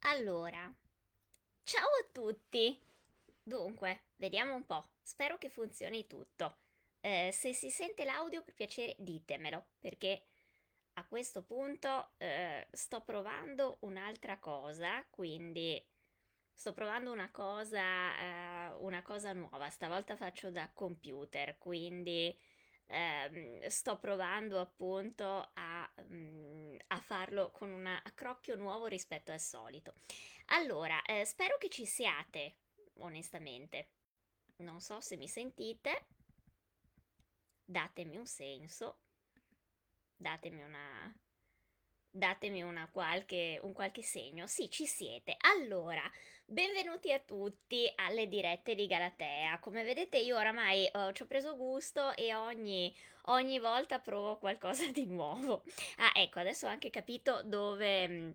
Allora, ciao a tutti! Dunque, vediamo un po'. Spero che funzioni tutto. Eh, se si sente l'audio, per piacere ditemelo, perché a questo punto eh, sto provando un'altra cosa, quindi sto provando una cosa, eh, una cosa nuova. Stavolta faccio da computer, quindi ehm, sto provando appunto a, mm, a farlo con un accrocchio nuovo rispetto al solito. Allora, eh, spero che ci siate, onestamente. Non so se mi sentite, datemi un senso, datemi una, datemi una qualche, un qualche segno. Sì, ci siete. Allora, benvenuti a tutti alle dirette di Galatea. Come vedete, io oramai eh, ci ho preso gusto e ogni, ogni volta provo qualcosa di nuovo. Ah, ecco, adesso ho anche capito dove.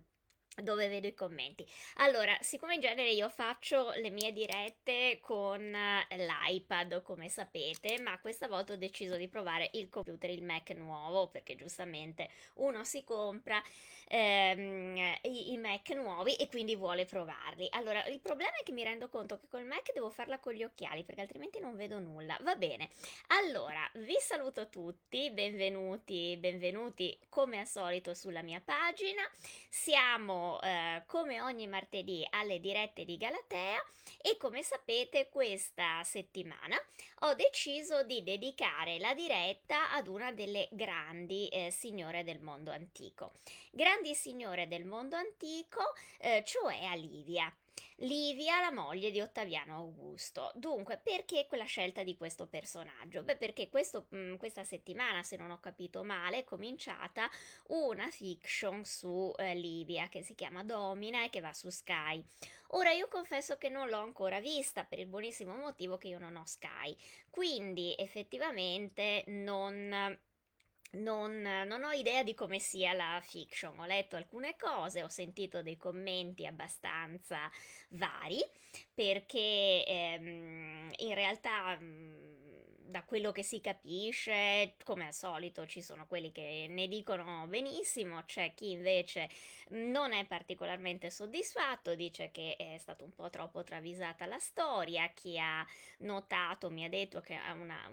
Dove vedo i commenti. Allora, siccome in genere io faccio le mie dirette con eh, l'iPad, come sapete, ma questa volta ho deciso di provare il computer, il Mac nuovo, perché giustamente uno si compra ehm, i, i Mac nuovi e quindi vuole provarli. Allora, il problema è che mi rendo conto che col Mac devo farla con gli occhiali, perché altrimenti non vedo nulla. Va bene. Allora, vi saluto tutti, benvenuti, benvenuti come al solito sulla mia pagina. Siamo eh, come ogni martedì alle dirette di Galatea e come sapete questa settimana ho deciso di dedicare la diretta ad una delle grandi eh, signore del mondo antico. Grandi signore del mondo antico, eh, cioè a Livia. Livia, la moglie di Ottaviano Augusto. Dunque, perché quella scelta di questo personaggio? Beh, perché questo, mh, questa settimana, se non ho capito male, è cominciata una fiction su eh, Livia che si chiama Domina e che va su Sky. Ora io confesso che non l'ho ancora vista per il buonissimo motivo che io non ho Sky, quindi effettivamente non non, non ho idea di come sia la fiction, ho letto alcune cose, ho sentito dei commenti abbastanza vari, perché ehm, in realtà mh, da quello che si capisce, come al solito, ci sono quelli che ne dicono benissimo, c'è chi invece non è particolarmente soddisfatto, dice che è stata un po' troppo travisata la storia, chi ha notato mi ha detto che ha una,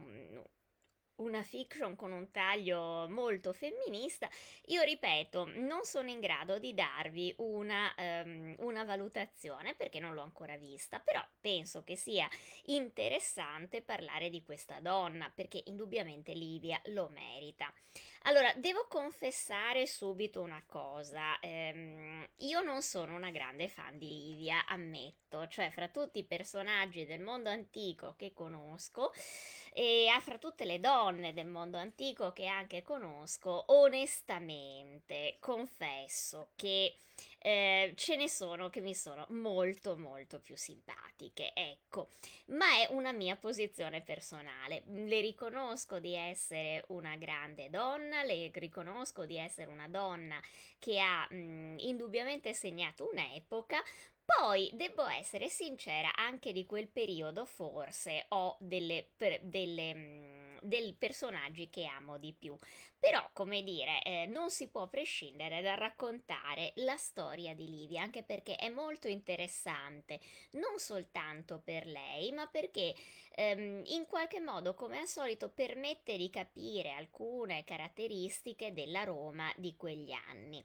una fiction con un taglio molto femminista, io ripeto, non sono in grado di darvi una, ehm, una valutazione perché non l'ho ancora vista, però penso che sia interessante parlare di questa donna perché indubbiamente Livia lo merita. Allora, devo confessare subito una cosa, ehm, io non sono una grande fan di Livia, ammetto, cioè fra tutti i personaggi del mondo antico che conosco, e ah, fra tutte le donne del mondo antico che anche conosco, onestamente confesso che eh, ce ne sono che mi sono molto molto più simpatiche, ecco, ma è una mia posizione personale. Le riconosco di essere una grande donna, le riconosco di essere una donna che ha mh, indubbiamente segnato un'epoca, poi devo essere sincera, anche di quel periodo forse ho delle, per- delle, mm, dei personaggi che amo di più. Però, come dire, eh, non si può prescindere dal raccontare la storia di Livia, anche perché è molto interessante, non soltanto per lei, ma perché ehm, in qualche modo, come al solito, permette di capire alcune caratteristiche della Roma di quegli anni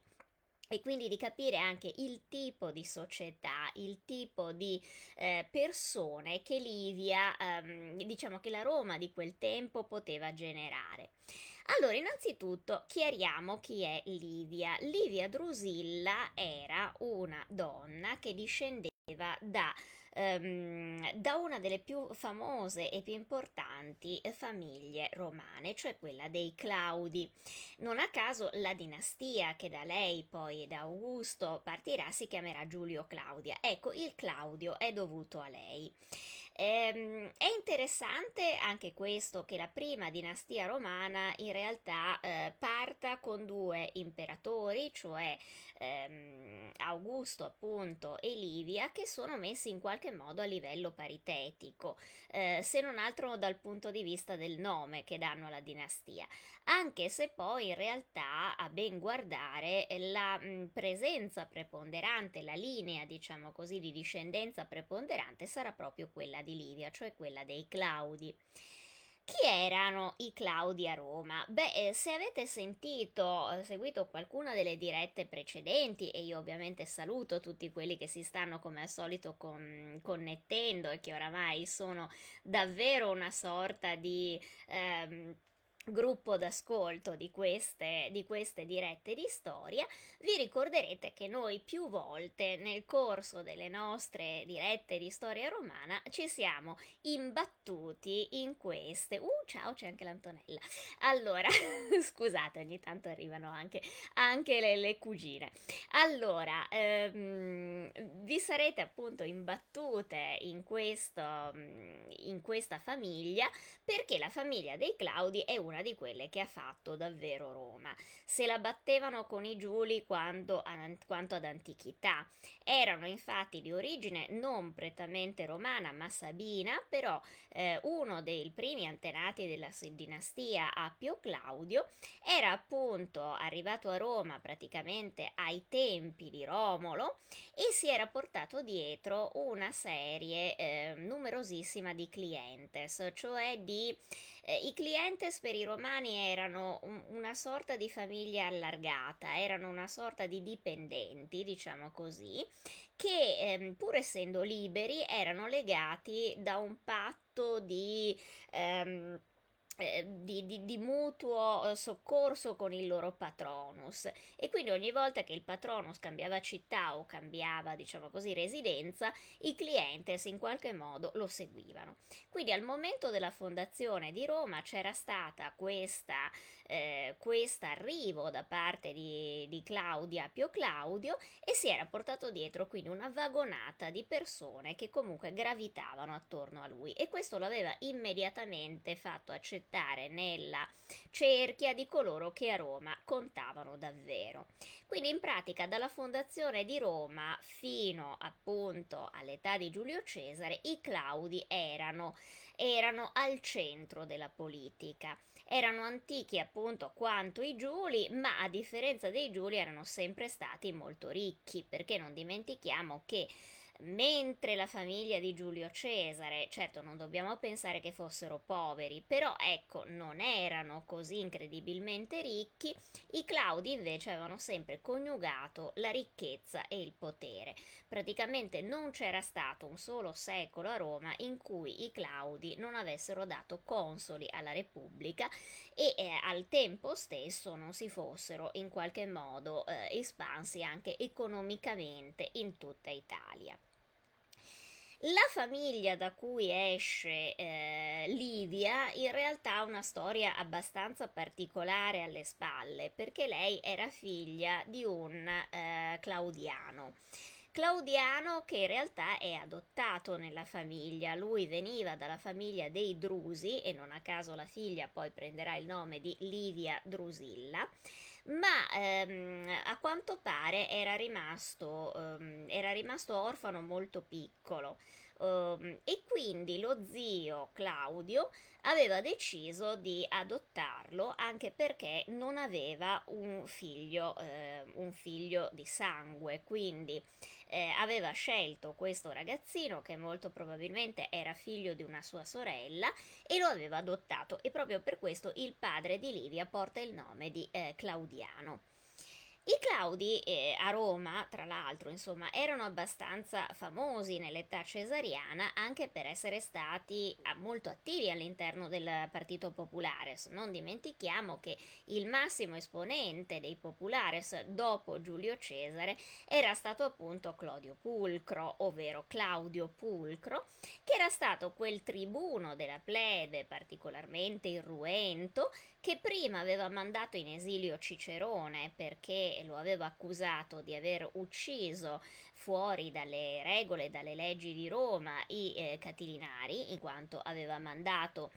e quindi di capire anche il tipo di società, il tipo di eh, persone che Livia, ehm, diciamo che la Roma di quel tempo poteva generare. Allora, innanzitutto chiariamo chi è Livia. Livia Drusilla era una donna che discendeva da ehm, da una delle più famose e più importanti eh, famiglie romane, cioè quella dei Claudi. Non a caso la dinastia che da lei poi da Augusto partirà si chiamerà Giulio Claudia. Ecco, il Claudio è dovuto a lei. Ehm, è interessante anche questo che la prima dinastia romana in realtà eh, parta con due imperatori, cioè ehm, Augusto appunto e Livia, che sono messi in qualche modo a livello paritetico, eh, se non altro dal punto di vista del nome che danno alla dinastia anche se poi in realtà a ben guardare la mh, presenza preponderante, la linea diciamo così di discendenza preponderante sarà proprio quella di Livia, cioè quella dei Claudi. Chi erano i Claudi a Roma? Beh, eh, se avete sentito, seguito qualcuna delle dirette precedenti, e io ovviamente saluto tutti quelli che si stanno come al solito con- connettendo e che oramai sono davvero una sorta di ehm, gruppo d'ascolto di queste, di queste dirette di storia, vi ricorderete che noi più volte nel corso delle nostre dirette di storia romana ci siamo imbattuti in queste. Uh, ciao, c'è anche l'Antonella. Allora, scusate, ogni tanto arrivano anche, anche le, le cugine. Allora, ehm, vi sarete appunto imbattute in, questo, in questa famiglia perché la famiglia dei Claudi è una di quelle che ha fatto davvero Roma. Se la battevano con i Giuli quanto, quanto ad antichità. Erano infatti di origine non prettamente romana ma sabina, però eh, uno dei primi antenati della dinastia Appio Claudio era appunto arrivato a Roma praticamente ai tempi di Romolo e si era portato dietro una serie eh, numerosissima di clientes, cioè di eh, I clientes per i romani erano un- una sorta di famiglia allargata, erano una sorta di dipendenti, diciamo così, che ehm, pur essendo liberi erano legati da un patto di... ehm, eh, di, di- di mutuo eh, soccorso con il loro patronus e quindi ogni volta che il patronus cambiava città o cambiava, diciamo così, residenza, i clientes in qualche modo lo seguivano. Quindi al momento della fondazione di Roma c'era stata questa eh, questo arrivo da parte di, di Claudia Appio Claudio e si era portato dietro quindi una vagonata di persone che comunque gravitavano attorno a lui e questo lo aveva immediatamente fatto accettare nella cerchia di coloro che a Roma contavano davvero. Quindi in pratica dalla fondazione di Roma fino appunto all'età di Giulio Cesare i Claudi erano, erano al centro della politica erano antichi appunto quanto i Giuli, ma a differenza dei Giuli erano sempre stati molto ricchi, perché non dimentichiamo che mentre la famiglia di Giulio Cesare, certo non dobbiamo pensare che fossero poveri, però ecco, non erano così incredibilmente ricchi, i Claudi invece avevano sempre coniugato la ricchezza e il potere. Praticamente non c'era stato un solo secolo a Roma in cui i Claudi non avessero dato consoli alla Repubblica e eh, al tempo stesso non si fossero in qualche modo eh, espansi anche economicamente in tutta Italia. La famiglia da cui esce eh, Livia in realtà ha una storia abbastanza particolare alle spalle, perché lei era figlia di un eh, Claudiano. Claudiano che in realtà è adottato nella famiglia, lui veniva dalla famiglia dei Drusi e non a caso la figlia poi prenderà il nome di Livia Drusilla ma ehm, a quanto pare era rimasto, ehm, era rimasto orfano molto piccolo. ehm, e quindi lo zio Claudio aveva deciso di adottarlo anche perché non aveva un figlio, eh, un figlio di sangue, quindi eh, aveva scelto questo ragazzino che molto probabilmente era figlio di una sua sorella e lo aveva adottato e proprio per questo il padre di Livia porta il nome di eh, Claudiano. I Claudi eh, a Roma, tra l'altro, insomma, erano abbastanza famosi nell'età cesariana anche per essere stati ah, molto attivi all'interno del Partito Populares. Non dimentichiamo che il massimo esponente dei Populares dopo Giulio Cesare era stato appunto Claudio Pulcro, ovvero Claudio Pulcro, che era stato quel tribuno della plebe particolarmente irruento che prima aveva mandato in esilio Cicerone perché lo aveva accusato di aver ucciso fuori dalle regole, dalle leggi di Roma i eh, catilinari, in quanto aveva mandato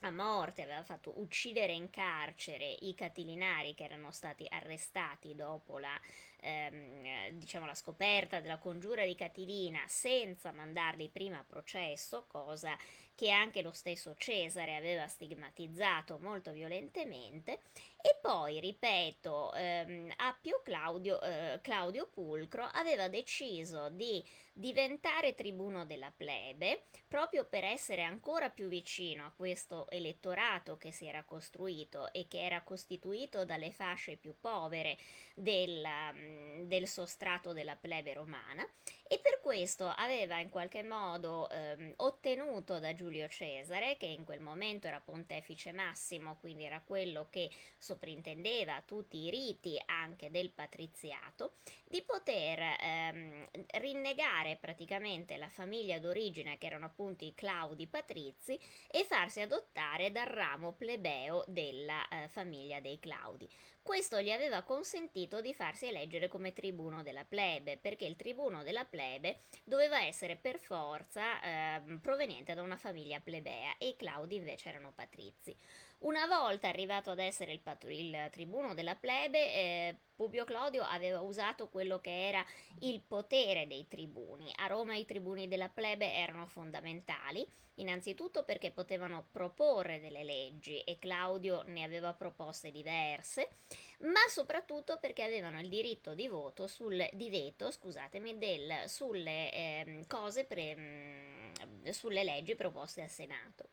a morte, aveva fatto uccidere in carcere i catilinari che erano stati arrestati dopo la, ehm, diciamo, la scoperta della congiura di Catilina senza mandarli prima a processo, cosa che anche lo stesso Cesare aveva stigmatizzato molto violentemente, e poi, ripeto, ehm, Appio Claudio, eh, Claudio Pulcro aveva deciso di diventare tribuno della plebe proprio per essere ancora più vicino a questo elettorato che si era costruito e che era costituito dalle fasce più povere del, mm, del sostrato della plebe romana e per questo aveva in qualche modo ehm, ottenuto da Giulio Cesare, che in quel momento era pontefice massimo, quindi era quello che soprintendeva tutti i riti anche del patriziato, di poter ehm, rinnegare praticamente la famiglia d'origine, che erano appunto i Claudi patrizi, e farsi adottare dal ramo plebeo della eh, famiglia dei Claudi. Questo gli aveva consentito di farsi eleggere come tribuno della plebe, perché il tribuno della plebe doveva essere per forza eh, proveniente da una famiglia plebea e i Claudi invece erano patrizi. Una volta arrivato ad essere il, patru- il tribuno della plebe, eh, Publio Claudio aveva usato quello che era il potere dei tribuni. A Roma i tribuni della plebe erano fondamentali, innanzitutto perché potevano proporre delle leggi e Claudio ne aveva proposte diverse, ma soprattutto perché avevano il diritto di voto sul, di veto, scusatemi, del, sulle eh, cose pre, mh, sulle leggi proposte al Senato.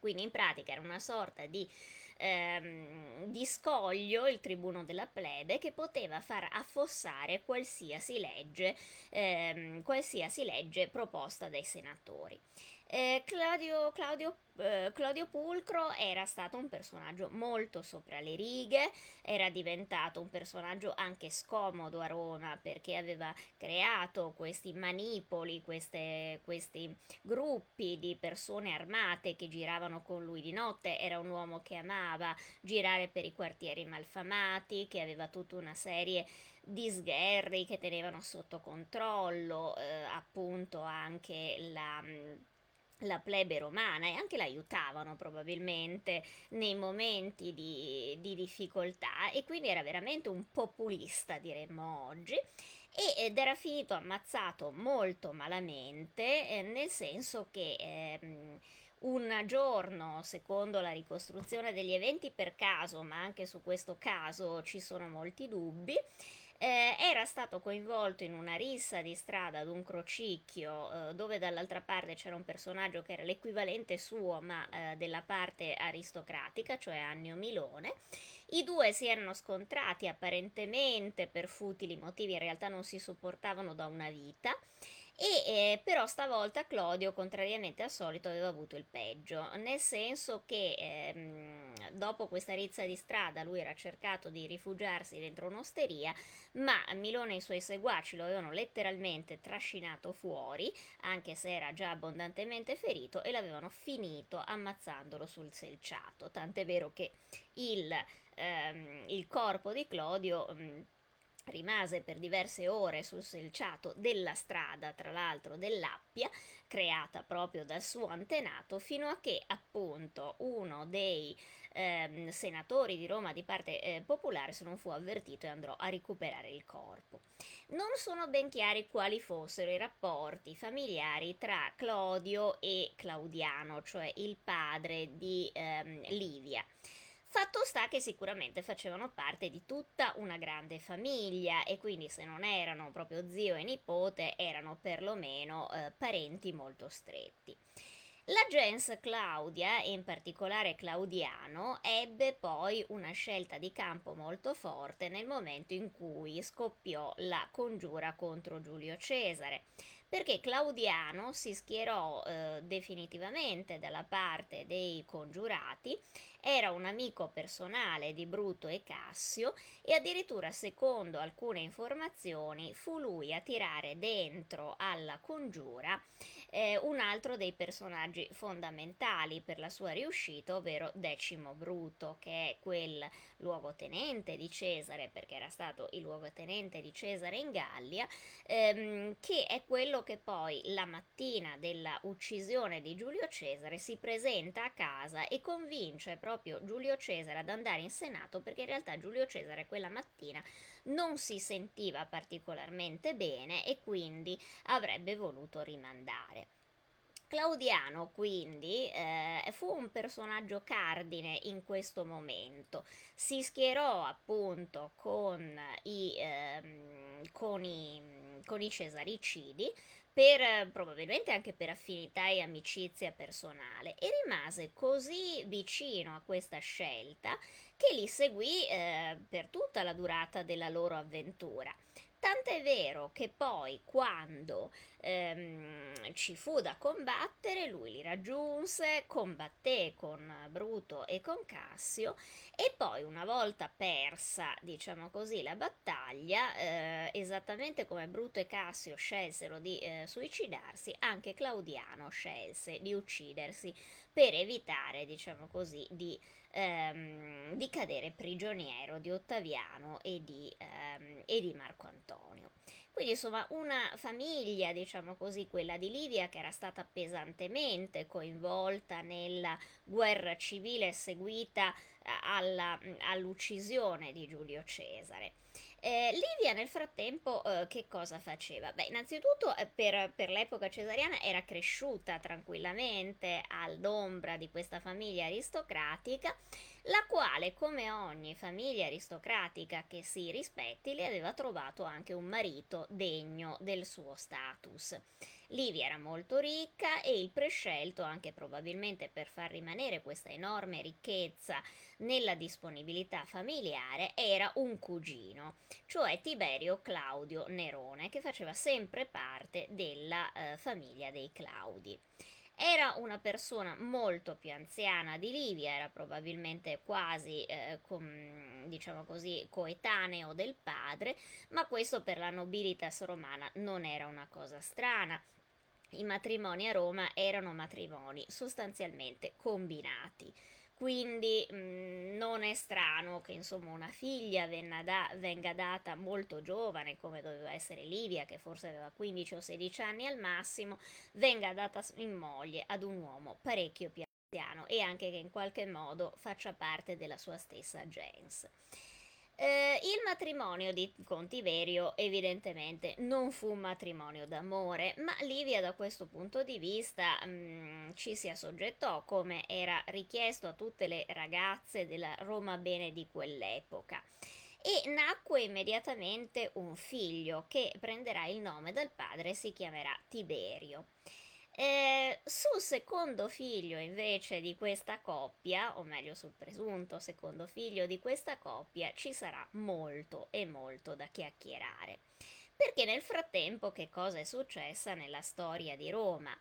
Quindi in pratica era una sorta di, ehm, di scoglio il tribuno della plebe che poteva far affossare qualsiasi legge, ehm, qualsiasi legge proposta dai senatori. Eh, Claudio, Claudio, eh, Claudio, Pulcro era stato un personaggio molto sopra le righe, era diventato un personaggio anche scomodo a Roma perché aveva creato questi manipoli, queste, questi gruppi di persone armate che giravano con lui di notte, era un uomo che amava girare per i quartieri malfamati, che aveva tutta una serie di sgherri che tenevano sotto controllo eh, appunto anche la la plebe romana e anche l'aiutavano probabilmente nei momenti di, di, difficoltà e quindi era veramente un populista diremmo oggi ed era finito ammazzato molto malamente eh, nel senso che eh, un giorno, secondo la ricostruzione degli eventi per caso, ma anche su questo caso ci sono molti dubbi, eh, era stato coinvolto in una rissa di strada ad un crocicchio eh, dove dall'altra parte c'era un personaggio che era l'equivalente suo ma eh, della parte aristocratica, cioè Annio Milone. I due si erano scontrati apparentemente per futili motivi, in realtà non si sopportavano da una vita e eh, però stavolta Clodio, contrariamente al solito, aveva avuto il peggio, nel senso che ehm, dopo questa rizza di strada lui era cercato di rifugiarsi dentro un'osteria, ma Milone e i suoi seguaci lo avevano letteralmente trascinato fuori, anche se era già abbondantemente ferito, e l'avevano finito ammazzandolo sul selciato, tant'è vero che il, ehm, il corpo di Clodio... Mh, mm, rimase per diverse ore sul selciato della strada, tra l'altro dell'Appia, creata proprio dal suo antenato, fino a che appunto uno dei ehm, senatori di Roma di parte eh, popolare se non fu avvertito e andò a recuperare il corpo. Non sono ben chiari quali fossero i rapporti familiari tra Clodio e Claudiano, cioè il padre di ehm, Livia. Fatto sta che sicuramente facevano parte di tutta una grande famiglia e quindi se non erano proprio zio e nipote erano perlomeno eh, parenti molto stretti. La gens Claudia, e in particolare Claudiano, ebbe poi una scelta di campo molto forte nel momento in cui scoppiò la congiura contro Giulio Cesare perché Claudiano si schierò eh, definitivamente dalla parte dei congiurati era un amico personale di Bruto e Cassio e addirittura secondo alcune informazioni fu lui a tirare dentro alla congiura eh, un altro dei personaggi fondamentali per la sua riuscita, ovvero Decimo Bruto, che è quel luogotenente di Cesare, perché era stato il luogotenente di Cesare in Gallia, ehm, che è quello che poi la mattina della uccisione di Giulio Cesare si presenta a casa e convince proprio Giulio Cesare ad andare in Senato perché in realtà Giulio Cesare quella mattina non si sentiva particolarmente bene e quindi avrebbe voluto rimandare. Claudiano quindi eh, fu un personaggio cardine in questo momento, si schierò appunto con i, eh, con i, con i cesaricidi, per, probabilmente anche per affinità e amicizia personale e rimase così vicino a questa scelta che li seguì eh, per tutta la durata della loro avventura. Tant'è vero che poi quando ehm, ci fu da combattere, lui li raggiunse, combatté con Bruto e con Cassio e poi una volta persa, diciamo così, la battaglia, eh, esattamente come Bruto e Cassio scelsero di eh, suicidarsi, anche Claudiano scelse di uccidersi per evitare, diciamo così, di ehm, di cadere prigioniero di Ottaviano e di, ehm, e di Marco Antonio. Quindi insomma una famiglia, diciamo così, quella di Livia che era stata pesantemente coinvolta nella guerra civile seguita alla, all'uccisione di Giulio Cesare. Eh, Livia nel frattempo eh, che cosa faceva? Beh, innanzitutto eh, per, per, l'epoca cesariana era cresciuta tranquillamente all'ombra di questa famiglia aristocratica, la quale, come ogni famiglia aristocratica che si rispetti, le aveva trovato anche un marito degno del suo status. Livia era molto ricca e il prescelto, anche probabilmente per far rimanere questa enorme ricchezza nella disponibilità familiare, era un cugino, cioè Tiberio Claudio Nerone, che faceva sempre parte della eh, famiglia dei Claudi. Era una persona molto più anziana di Livia, era probabilmente quasi, eh, com, diciamo così, coetaneo del padre, ma questo per la nobilitas romana non era una cosa strana i matrimoni a Roma erano matrimoni sostanzialmente combinati. Quindi mh, mm, non è strano che insomma una figlia da- venga data molto giovane, come doveva essere Livia, che forse aveva 15 o 16 anni al massimo, venga data in moglie ad un uomo parecchio più anziano e anche che in qualche modo faccia parte della sua stessa gens. Eh, il matrimonio di Contiverio evidentemente non fu un matrimonio d'amore, ma Livia da questo punto di vista mh, mm, ci si assoggettò come era richiesto a tutte le ragazze della Roma bene di quell'epoca. E nacque immediatamente un figlio che prenderà il nome del padre e si chiamerà Tiberio. Eh, sul secondo figlio invece di questa coppia, o meglio sul presunto secondo figlio di questa coppia, ci sarà molto e molto da chiacchierare. Perché nel frattempo che cosa è successa nella storia di Roma?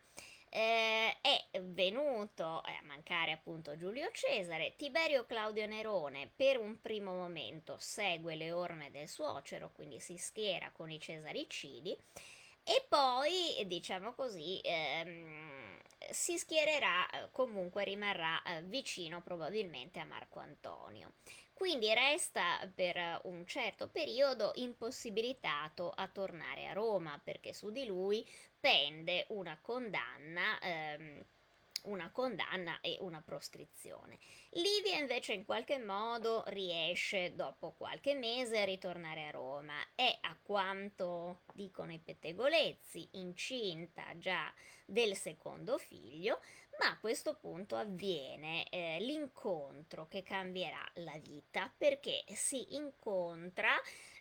Eh, è venuto a mancare appunto Giulio Cesare, Tiberio Claudio Nerone per un primo momento segue le orme del suocero, quindi si schiera con i cesaricidi e poi, diciamo così, ehm, si schiererà, eh, comunque rimarrà eh, vicino probabilmente a Marco Antonio. Quindi resta per un certo periodo impossibilitato a tornare a Roma perché su di lui pende una condanna. Ehm, una condanna e una proscrizione. Livia invece in qualche modo riesce dopo qualche mese a ritornare a Roma e a quanto dicono i pettegolezzi incinta già del secondo figlio, ma a questo punto avviene eh, l'incontro che cambierà la vita perché si incontra,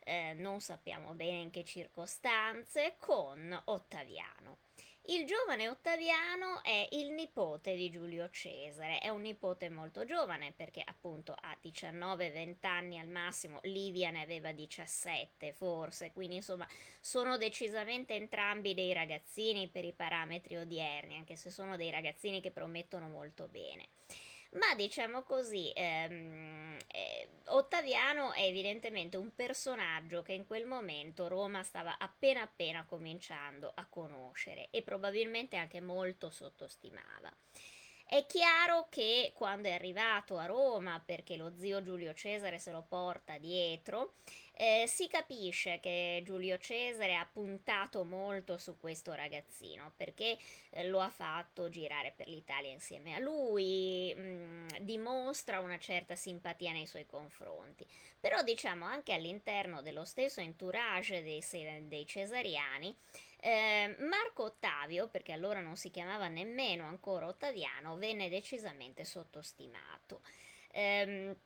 eh, non sappiamo bene in che circostanze, con Ottaviano. Il giovane Ottaviano è il nipote di Giulio Cesare, è un nipote molto giovane perché appunto ha 19-20 anni al massimo, Livia ne aveva 17 forse, quindi insomma sono decisamente entrambi dei ragazzini per i parametri odierni, anche se sono dei ragazzini che promettono molto bene. Ma diciamo così, ehm, eh, Ottaviano è evidentemente un personaggio che in quel momento Roma stava appena appena cominciando a conoscere e probabilmente anche molto sottostimava. È chiaro che quando è arrivato a Roma, perché lo zio Giulio Cesare se lo porta dietro, eh, si capisce che Giulio Cesare ha puntato molto su questo ragazzino perché eh, lo ha fatto girare per l'Italia insieme a lui, mh, mm, dimostra una certa simpatia nei suoi confronti. Però diciamo anche all'interno dello stesso entourage dei, dei cesariani eh, Marco Ottavio, perché allora non si chiamava nemmeno ancora Ottaviano, venne decisamente sottostimato. Eh,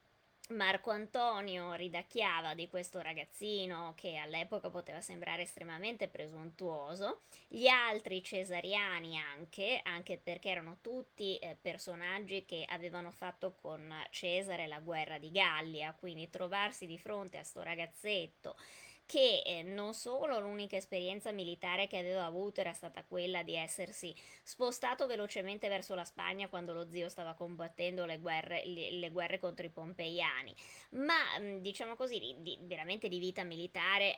Marco Antonio ridacchiava di questo ragazzino che all'epoca poteva sembrare estremamente presuntuoso, gli altri cesariani anche, anche perché erano tutti eh, personaggi che avevano fatto con Cesare la guerra di Gallia, quindi trovarsi di fronte a sto ragazzetto che eh, non solo l'unica esperienza militare che aveva avuto era stata quella di essersi spostato velocemente verso la Spagna quando lo zio stava combattendo le guerre, le, le guerre contro i pompeiani, ma mm, diciamo così, di, di, veramente di vita militare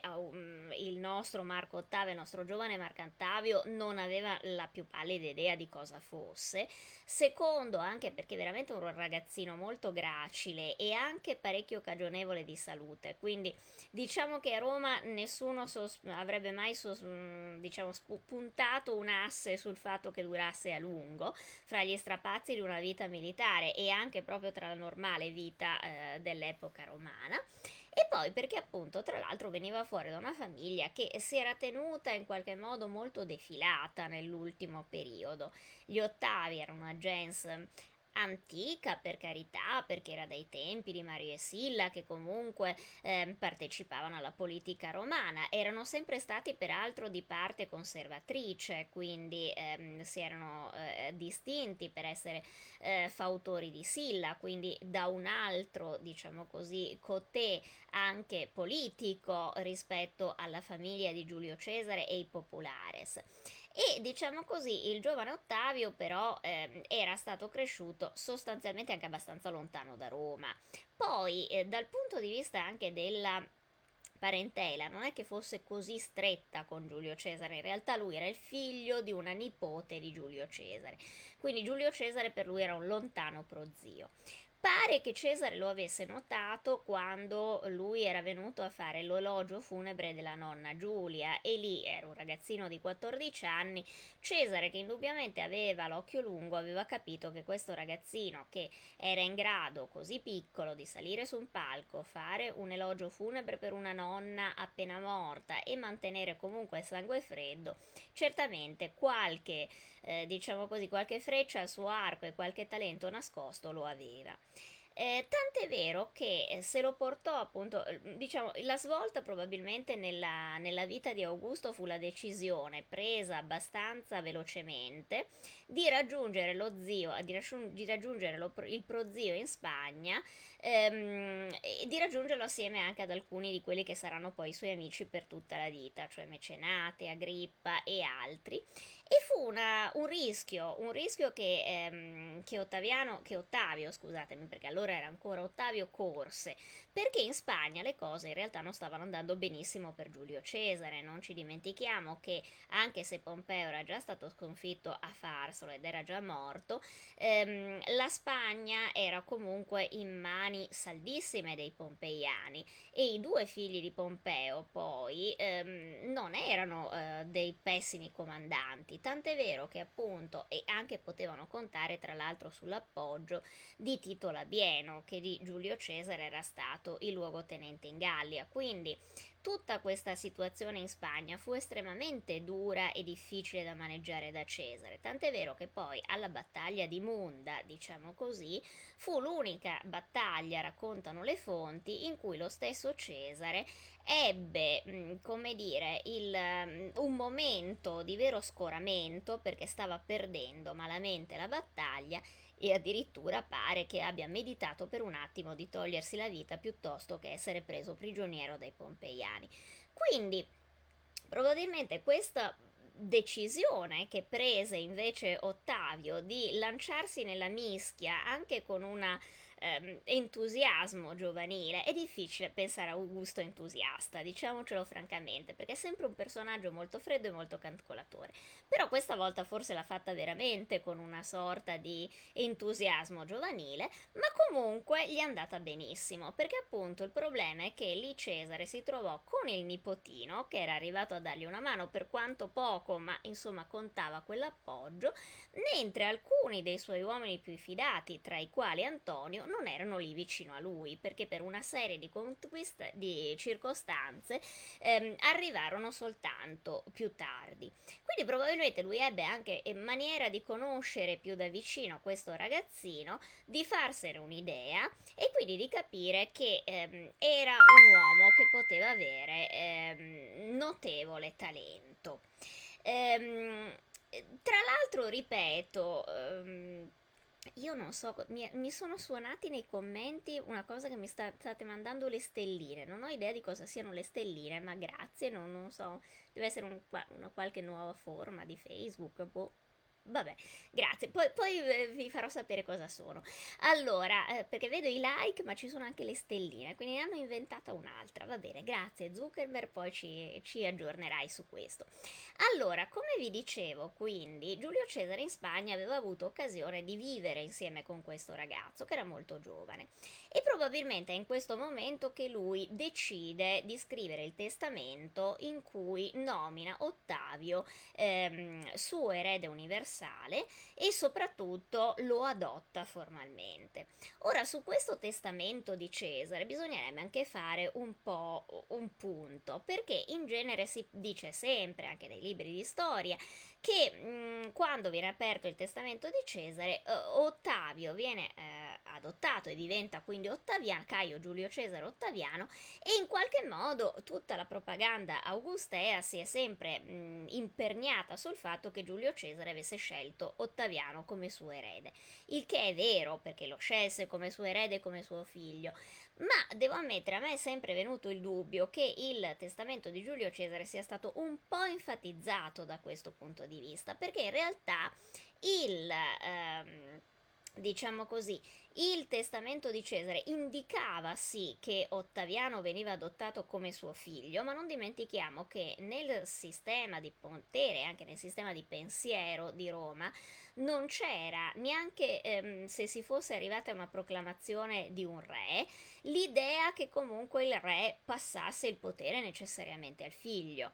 il nostro Marco Ottavio, il nostro giovane Marcantavio non aveva la più pallida idea di cosa fosse. Secondo, anche perché veramente un ragazzino molto gracile e anche parecchio cagionevole di salute, quindi diciamo che a Roma nessuno sos- avrebbe mai sos- mm, diciamo, puntato un asse sul fatto che durasse a lungo fra gli strapazzi di una vita militare e anche proprio tra la normale vita eh, dell'epoca romana. E poi perché appunto tra l'altro veniva fuori da una famiglia che si era tenuta in qualche modo molto defilata nell'ultimo periodo. Gli ottavi erano una gens antica per carità, perché era dai tempi di Mario e Silla che comunque eh, partecipavano alla politica romana, erano sempre stati peraltro di parte conservatrice, quindi ehm, si erano eh, distinti per essere eh, fautori di Silla, quindi da un altro, diciamo così, cotè anche politico rispetto alla famiglia di Giulio Cesare e i populares. E diciamo così, il giovane Ottavio però eh, era stato cresciuto sostanzialmente anche abbastanza lontano da Roma. Poi, eh, dal punto di vista anche della parentela non è che fosse così stretta con Giulio Cesare, in realtà lui era il figlio di una nipote di Giulio Cesare, quindi Giulio Cesare per lui era un lontano prozio. Pare che Cesare lo avesse notato quando lui era venuto a fare l'ologio funebre della nonna Giulia e lì era un ragazzino di 14 anni. Cesare, che indubbiamente aveva l'occhio lungo, aveva capito che questo ragazzino che era in grado così piccolo di salire su un palco, fare un elogio funebre per una nonna appena morta e mantenere comunque il sangue freddo, certamente qualche eh, diciamo così, qualche freccia al suo arco e qualche talento nascosto lo aveva. Eh, tant'è vero che eh, se lo portò appunto, eh, diciamo, la svolta probabilmente nella, nella, vita di Augusto fu la decisione presa abbastanza velocemente di raggiungere lo zio, di, di raggiungere lo, il prozio in Spagna ehm, e di raggiungerlo assieme anche ad alcuni di quelli che saranno poi i suoi amici per tutta la vita, cioè Mecenate, Agrippa e altri. E fu una, un rischio, un rischio che, ehm, che, Ottaviano, che Ottavio, scusatemi perché allora era ancora Ottavio, corse, perché in Spagna le cose in realtà non stavano andando benissimo per Giulio Cesare. Non ci dimentichiamo che anche se Pompeo era già stato sconfitto a Farsolo ed era già morto, ehm, la Spagna era comunque in mani saldissime dei pompeiani e i due figli di Pompeo poi ehm, non erano eh, dei pessimi comandanti, tant'è vero che appunto e anche potevano contare tra l'altro sull'appoggio di Tito Labieno che di Giulio Cesare era stato il luogotenente in Gallia, quindi tutta questa situazione in Spagna fu estremamente dura e difficile da maneggiare da Cesare, tant'è vero che poi alla battaglia di Munda, diciamo così, fu l'unica battaglia, raccontano le fonti, in cui lo stesso Cesare ebbe, mm, come dire, il, mm, un momento di vero scoramento perché stava perdendo malamente la battaglia e addirittura pare che abbia meditato per un attimo di togliersi la vita piuttosto che essere preso prigioniero dai pompeiani. Quindi probabilmente questa decisione che prese invece Ottavio di lanciarsi nella mischia anche con una ehm, entusiasmo giovanile. È difficile pensare a Augusto entusiasta, diciamocelo francamente, perché è sempre un personaggio molto freddo e molto calcolatore. Però questa volta forse l'ha fatta veramente con una sorta di entusiasmo giovanile, ma comunque gli è andata benissimo, perché appunto il problema è che lì Cesare si trovò con il nipotino, che era arrivato a dargli una mano per quanto poco, ma insomma contava quell'appoggio, mentre alcuni dei suoi uomini più fidati, tra i quali Antonio, non erano lì vicino a lui, perché per una serie di, conquist- di circostanze ehm, arrivarono soltanto più tardi. Quindi probabilmente lui ebbe anche maniera di conoscere più da vicino questo ragazzino, di farsene un'idea e quindi di capire che ehm, era un uomo che poteva avere ehm, notevole talento. Ehm, tra l'altro, ripeto, ehm, io non so, mi, mi sono suonati nei commenti una cosa che mi sta- state mandando le stelline. Non ho idea di cosa siano le stelline, ma grazie, non, non so. Deve essere un una qualche nuova forma di Facebook, boh. Vabbè, grazie. Poi, poi eh, vi farò sapere cosa sono. Allora, eh, perché vedo i like, ma ci sono anche le stelline, quindi ne hanno inventata un'altra. Va bene, grazie Zuckerberg, poi ci, ci aggiornerai su questo. Allora, come vi dicevo, quindi, Giulio Cesare in Spagna aveva avuto occasione di vivere insieme con questo ragazzo, che era molto giovane. E probabilmente è in questo momento che lui decide di scrivere il testamento in cui nomina Ottavio ehm, suo erede universale e soprattutto lo adotta formalmente. Ora, su questo testamento di Cesare bisognerebbe anche fare un po' un punto, perché in genere si dice sempre, anche nei libri di storia, che mh, quando viene aperto il testamento di Cesare, eh, Ottavio viene eh, adottato e diventa quindi Ottaviano, Caio Giulio Cesare Ottaviano, e in qualche modo tutta la propaganda augustea si è sempre mh, imperniata sul fatto che Giulio Cesare avesse scelto Ottaviano come suo erede. Il che è vero, perché lo scelse come suo erede e come suo figlio, ma devo ammettere, a me è sempre venuto il dubbio che il testamento di Giulio Cesare sia stato un po' enfatizzato da questo punto di vista, perché in realtà il... Ehm, diciamo così, il testamento di Cesare indicava sì che Ottaviano veniva adottato come suo figlio, ma non dimentichiamo che nel sistema di potere, anche nel sistema di pensiero di Roma, non c'era neanche ehm, se si fosse arrivata a una proclamazione di un re, l'idea che comunque il re passasse il potere necessariamente al figlio.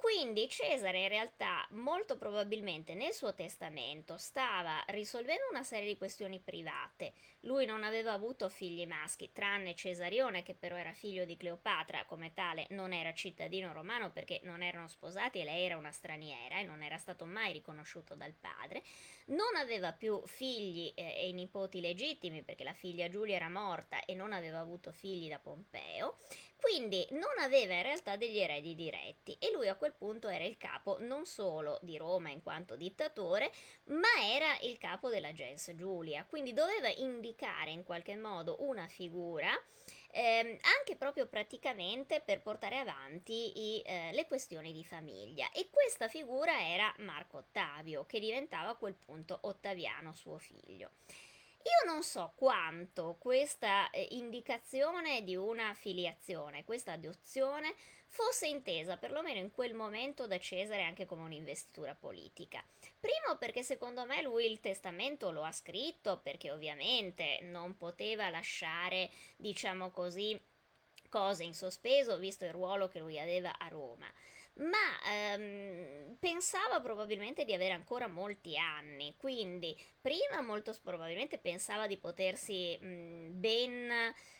Quindi Cesare in realtà molto probabilmente nel suo testamento stava risolvendo una serie di questioni private. Lui non aveva avuto figli maschi, tranne Cesarione che però era figlio di Cleopatra, come tale non era cittadino romano perché non erano sposati e lei era una straniera e non era stato mai riconosciuto dal padre. Non aveva più figli eh, e nipoti legittimi perché la figlia Giulia era morta e non aveva avuto figli da Pompeo quindi non aveva in realtà degli eredi diretti e lui a quel punto era il capo non solo di Roma in quanto dittatore, ma era il capo della gens Giulia, quindi doveva indicare in qualche modo una figura ehm, anche proprio praticamente per portare avanti i, eh, le questioni di famiglia. E questa figura era Marco Ottavio, che diventava a quel punto Ottaviano, suo figlio. Io non so quanto questa eh, indicazione di una filiazione, questa adozione, fosse intesa perlomeno in quel momento da Cesare anche come un'investitura politica. Primo perché secondo me lui il testamento lo ha scritto perché ovviamente non poteva lasciare, diciamo così, cose in sospeso visto il ruolo che lui aveva a Roma ma ehm, pensava probabilmente di avere ancora molti anni, quindi prima molto probabilmente pensava di potersi mh, ben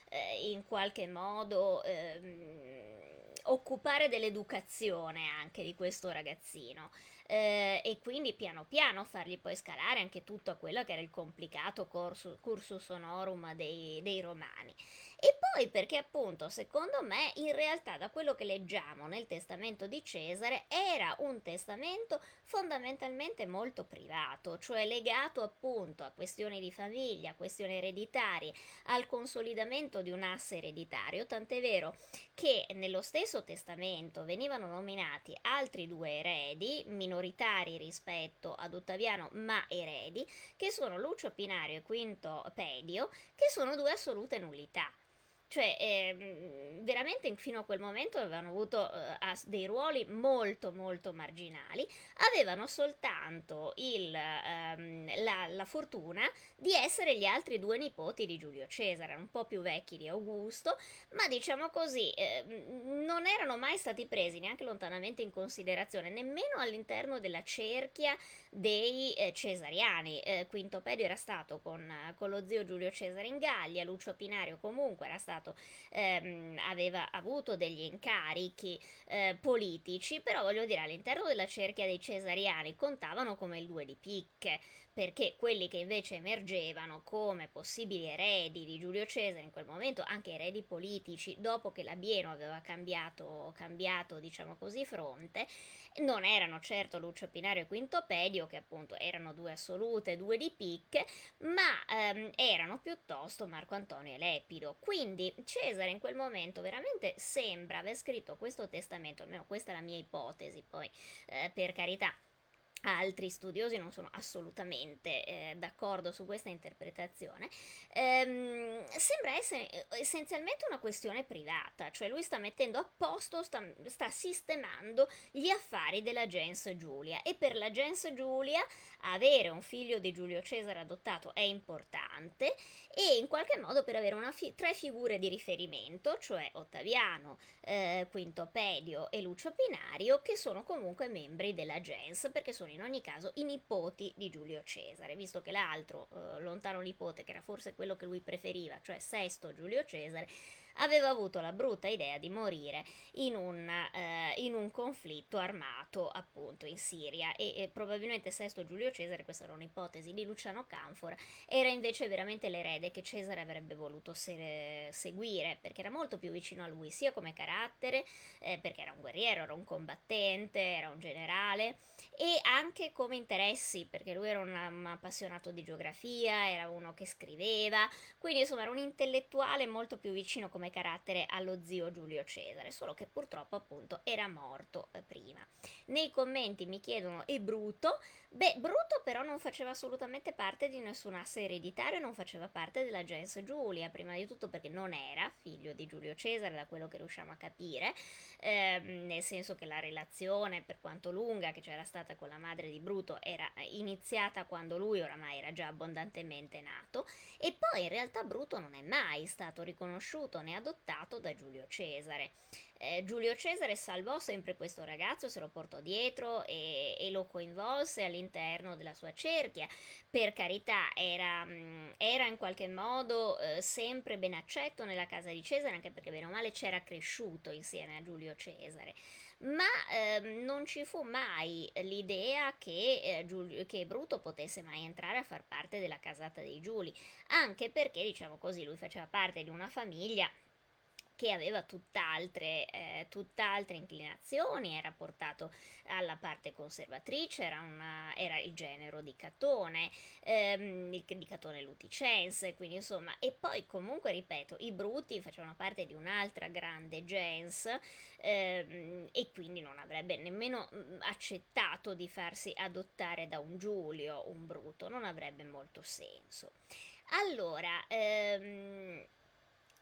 eh, in qualche modo eh, occupare dell'educazione anche di questo ragazzino. Eh, e quindi piano piano fargli poi scalare anche tutto quello che era il complicato cursus, cursus honorum dei, dei romani. E poi perché appunto secondo me in realtà da quello che leggiamo nel testamento di Cesare era un testamento fondamentalmente molto privato, cioè legato appunto a questioni di famiglia, questioni ereditarie, al consolidamento di un asse ereditario, tant'è vero che nello stesso testamento venivano nominati altri due eredi, minoritari rispetto ad Ottaviano, ma eredi, che sono Lucio Pinario e Quinto Pedio, che sono due assolute nullità. Cioè, eh, veramente fino a quel momento avevano avuto eh, dei ruoli molto molto marginali, avevano soltanto il, ehm, la, la, fortuna di essere gli altri due nipoti di Giulio Cesare, un po' più vecchi di Augusto, ma diciamo così, eh, non erano mai stati presi neanche lontanamente in considerazione, nemmeno all'interno della cerchia dei eh, cesariani. Eh, Quinto Pedio era stato con, con lo zio Giulio Cesare in Gallia, Lucio Pinario comunque era stato stato, ehm, aveva avuto degli incarichi eh, politici, però voglio dire all'interno della cerchia dei cesariani contavano come il due di picche, perché quelli che invece emergevano come possibili eredi di Giulio Cesare in quel momento, anche eredi politici, dopo che Labieno aveva cambiato, cambiato diciamo così, fronte, non erano certo Lucio Pinario e Quinto Pedio, che appunto erano due assolute, due di picche, ma ehm, erano piuttosto Marco Antonio e Lepido. Quindi Cesare in quel momento veramente sembra aver scritto questo testamento, almeno questa è la mia ipotesi, poi eh, per carità altri studiosi non sono assolutamente eh, d'accordo su questa interpretazione, ehm, sembra essere eh, essenzialmente una questione privata, cioè lui sta mettendo a posto, sta, sta sistemando gli affari della gens Giulia. E per la gens Giulia avere un figlio di Giulio Cesare adottato è importante e in qualche modo per avere fi- tre figure di riferimento, cioè Ottaviano, eh, Quinto Pedio e Lucio Pinario, che sono comunque membri della gens, perché sono in ogni caso i nipoti di Giulio Cesare, visto che l'altro eh, lontano nipote, che era forse quello che lui preferiva, cioè Sesto Giulio Cesare, aveva avuto la brutta idea di morire in un, eh, in un conflitto armato appunto in Siria. E, e, probabilmente Sesto Giulio Cesare, questa era un'ipotesi di Luciano Canfora, era invece veramente l'erede che Cesare avrebbe voluto se- seguire perché era molto più vicino a lui sia come carattere, eh, perché era un guerriero, era un combattente, era un generale e anche come interessi perché lui era un, appassionato di geografia, era uno che scriveva, quindi insomma era un intellettuale molto più vicino come come carattere allo zio Giulio Cesare, solo che purtroppo appunto era morto eh, prima. Nei commenti mi chiedono e Bruto? Beh, Bruto però non faceva assolutamente parte di nessun asse ereditario, non faceva parte della gens Giulia, prima di tutto perché non era figlio di Giulio Cesare, da quello che riusciamo a capire, ehm, nel senso che la relazione, per quanto lunga che c'era stata con la madre di Bruto, era iniziata quando lui oramai era già abbondantemente nato, e poi in realtà Bruto non è mai stato riconosciuto né adottato da Giulio Cesare. Eh, Giulio Cesare salvò sempre questo ragazzo, se lo portò dietro e, e lo coinvolse all'interno della sua cerchia. Per carità, era, mm, era in qualche modo eh, sempre ben accetto nella casa di Cesare, anche perché bene o male c'era cresciuto insieme a Giulio Cesare ma eh, non ci fu mai l'idea che, eh, Giulio, che, Bruto potesse mai entrare a far parte della casata dei Giuli, anche perché, diciamo così, lui faceva parte di una famiglia che aveva tutt'altre, eh, tutt'altre inclinazioni, era portato alla parte conservatrice, era, una, era il genero di Catone, ehm, di Catone Luticense, quindi insomma, e poi comunque, ripeto, i Bruti facevano parte di un'altra grande gens ehm, e quindi non avrebbe nemmeno mm, accettato di farsi adottare da un Giulio, un Bruto, non avrebbe molto senso. Allora, ehm,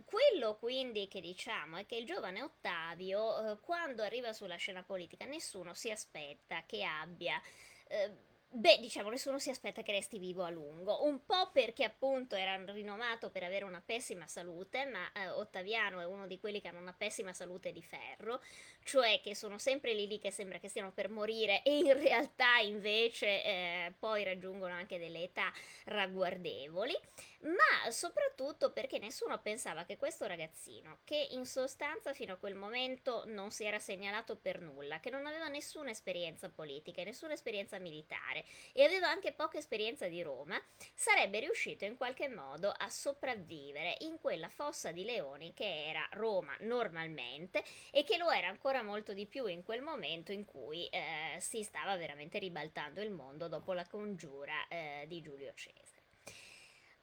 quello quindi che diciamo è che il giovane Ottavio, eh, quando arriva sulla scena politica, nessuno si aspetta che abbia... Eh, Beh, diciamo, nessuno si aspetta che resti vivo a lungo, un po' perché appunto era rinomato per avere una pessima salute, ma eh, Ottaviano è uno di quelli che hanno una pessima salute di ferro, cioè che sono sempre lì lì che sembra che stiano per morire e in realtà invece eh, poi raggiungono anche delle età ragguardevoli. Ma soprattutto perché nessuno pensava che questo ragazzino, che in sostanza fino a quel momento non si era segnalato per nulla, che non aveva nessuna esperienza politica nessuna esperienza militare e aveva anche poca esperienza di Roma, sarebbe riuscito in qualche modo a sopravvivere in quella fossa di leoni che era Roma normalmente e che lo era ancora molto di più in quel momento in cui eh, si stava veramente ribaltando il mondo dopo la congiura eh, di Giulio Cesare.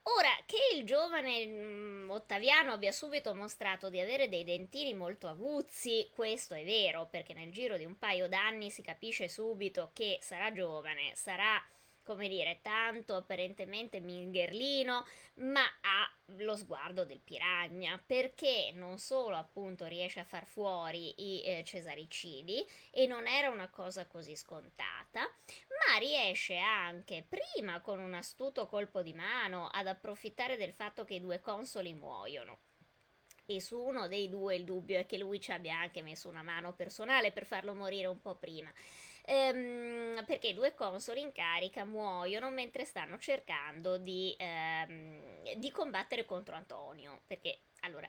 Ora, che il giovane mm, Ottaviano abbia subito mostrato di avere dei dentini molto aguzzi, questo è vero, perché nel giro di un paio d'anni si capisce subito che sarà giovane, sarà come dire, tanto apparentemente mingherlino, ma ha lo sguardo del piragna, perché non solo appunto riesce a far fuori i eh, cesaricidi, e non era una cosa così scontata, ma riesce anche, prima con un astuto colpo di mano, ad approfittare del fatto che i due consoli muoiono. E su uno dei due il dubbio è che lui ci abbia anche messo una mano personale per farlo morire un po' prima ehm, perché i due consoli in carica muoiono mentre stanno cercando di, ehm, di combattere contro Antonio. Perché allora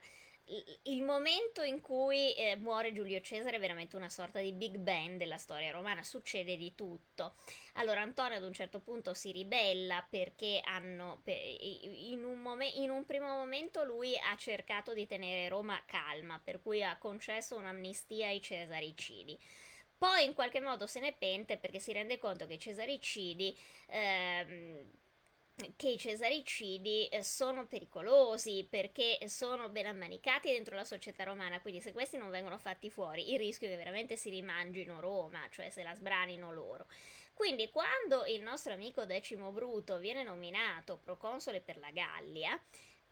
il momento in cui eh, muore Giulio Cesare è veramente una sorta di Big Bang della storia romana, succede di tutto. Allora Antonio ad un certo punto si ribella perché hanno, in, un momen- in, un primo momento lui ha cercato di tenere Roma calma, per cui ha concesso un'amnistia ai cesaricidi. Poi in qualche modo se ne pente perché si rende conto che i cesaricidi... Ehm, che i cesaricidi eh, sono pericolosi perché sono ben ammanicati dentro la società romana, quindi se questi non vengono fatti fuori, il rischio è che veramente si rimangino Roma, cioè se la sbranino loro. Quindi quando il nostro amico Decimo Bruto viene nominato proconsole per la Gallia,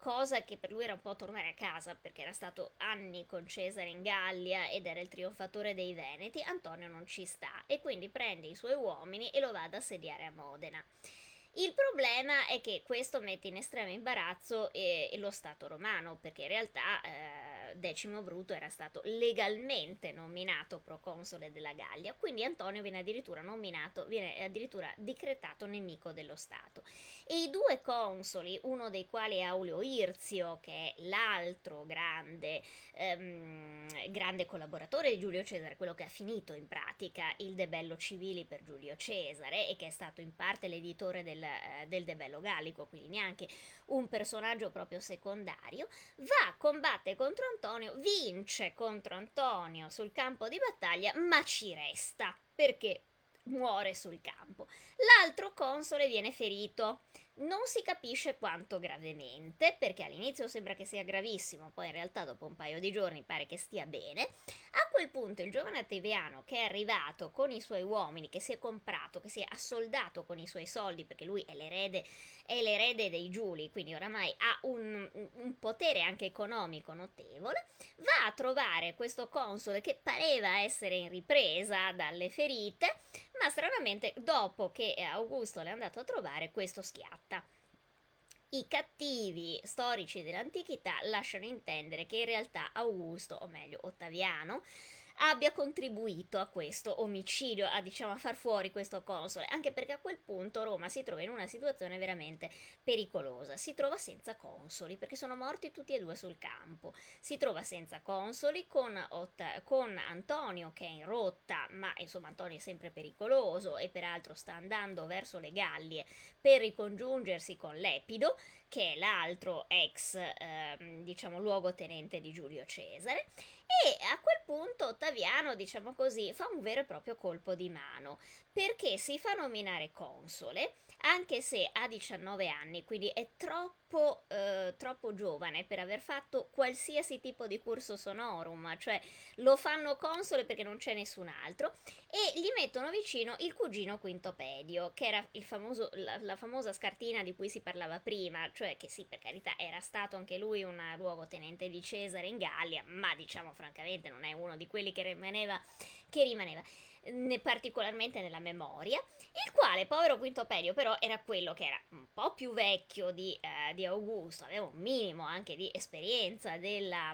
cosa che per lui era un po' tornare a casa perché era stato anni con Cesare in Gallia ed era il trionfatore dei Veneti, Antonio non ci sta e quindi prende i suoi uomini e lo va ad assediare a Modena. Il problema è che questo mette in estremo imbarazzo eh, lo Stato romano, perché in realtà eh, Decimo Bruto era stato legalmente nominato proconsole della Gallia, quindi Antonio viene addirittura nominato, viene addirittura decretato nemico dello Stato. E i due consoli, uno dei quali è Auleo Irzio, che è l'altro grande, ehm, grande collaboratore di Giulio Cesare, quello che ha finito in pratica il debello civili per Giulio Cesare e che è stato in parte l'editore del, eh, del debello gallico, quindi neanche un personaggio proprio secondario, va, combatte contro Antonio, vince contro Antonio sul campo di battaglia, ma ci resta. Perché? muore sul campo. L'altro console viene ferito. Non si capisce quanto gravemente, perché all'inizio sembra che sia gravissimo, poi in realtà dopo un paio di giorni pare che stia bene. A quel punto il giovane Attiviano che è arrivato con i suoi uomini, che si è comprato, che si è assoldato con i suoi soldi, perché lui è l'erede, è l'erede dei Giuli, quindi oramai ha un, un potere anche economico notevole, va a trovare questo console che pareva essere in ripresa dalle ferite, ma stranamente dopo che Augusto l'è andato a trovare, questo schiatta. I cattivi storici dell'antichità lasciano intendere che in realtà Augusto, o meglio Ottaviano, abbia contribuito a questo omicidio, a diciamo a far fuori questo console, anche perché a quel punto Roma si trova in una situazione veramente pericolosa, si trova senza consoli perché sono morti tutti e due sul campo, si trova senza consoli con, Otta- con Antonio che è in rotta, ma insomma Antonio è sempre pericoloso e peraltro sta andando verso le Gallie per ricongiungersi con Lepido, che è l'altro ex, eh, diciamo, luogotenente di Giulio Cesare, e a quel punto Ottaviano, diciamo così, fa un vero e proprio colpo di mano, perché si fa nominare console, anche se ha 19 anni, quindi è troppo, eh, troppo giovane per aver fatto qualsiasi tipo di curso sonorum, cioè lo fanno console perché non c'è nessun altro, e gli mettono vicino il cugino Quintopedio, che era famoso, la, la, famosa scartina di cui si parlava prima, cioè che sì, per carità, era stato anche lui un luogotenente di Cesare in Gallia, ma diciamo francamente non è uno di quelli che rimaneva, che rimaneva né particolarmente nella memoria, il quale, povero Quintopedio, però era quello che era un po' più vecchio di, eh, di Augusto, aveva un minimo anche di esperienza della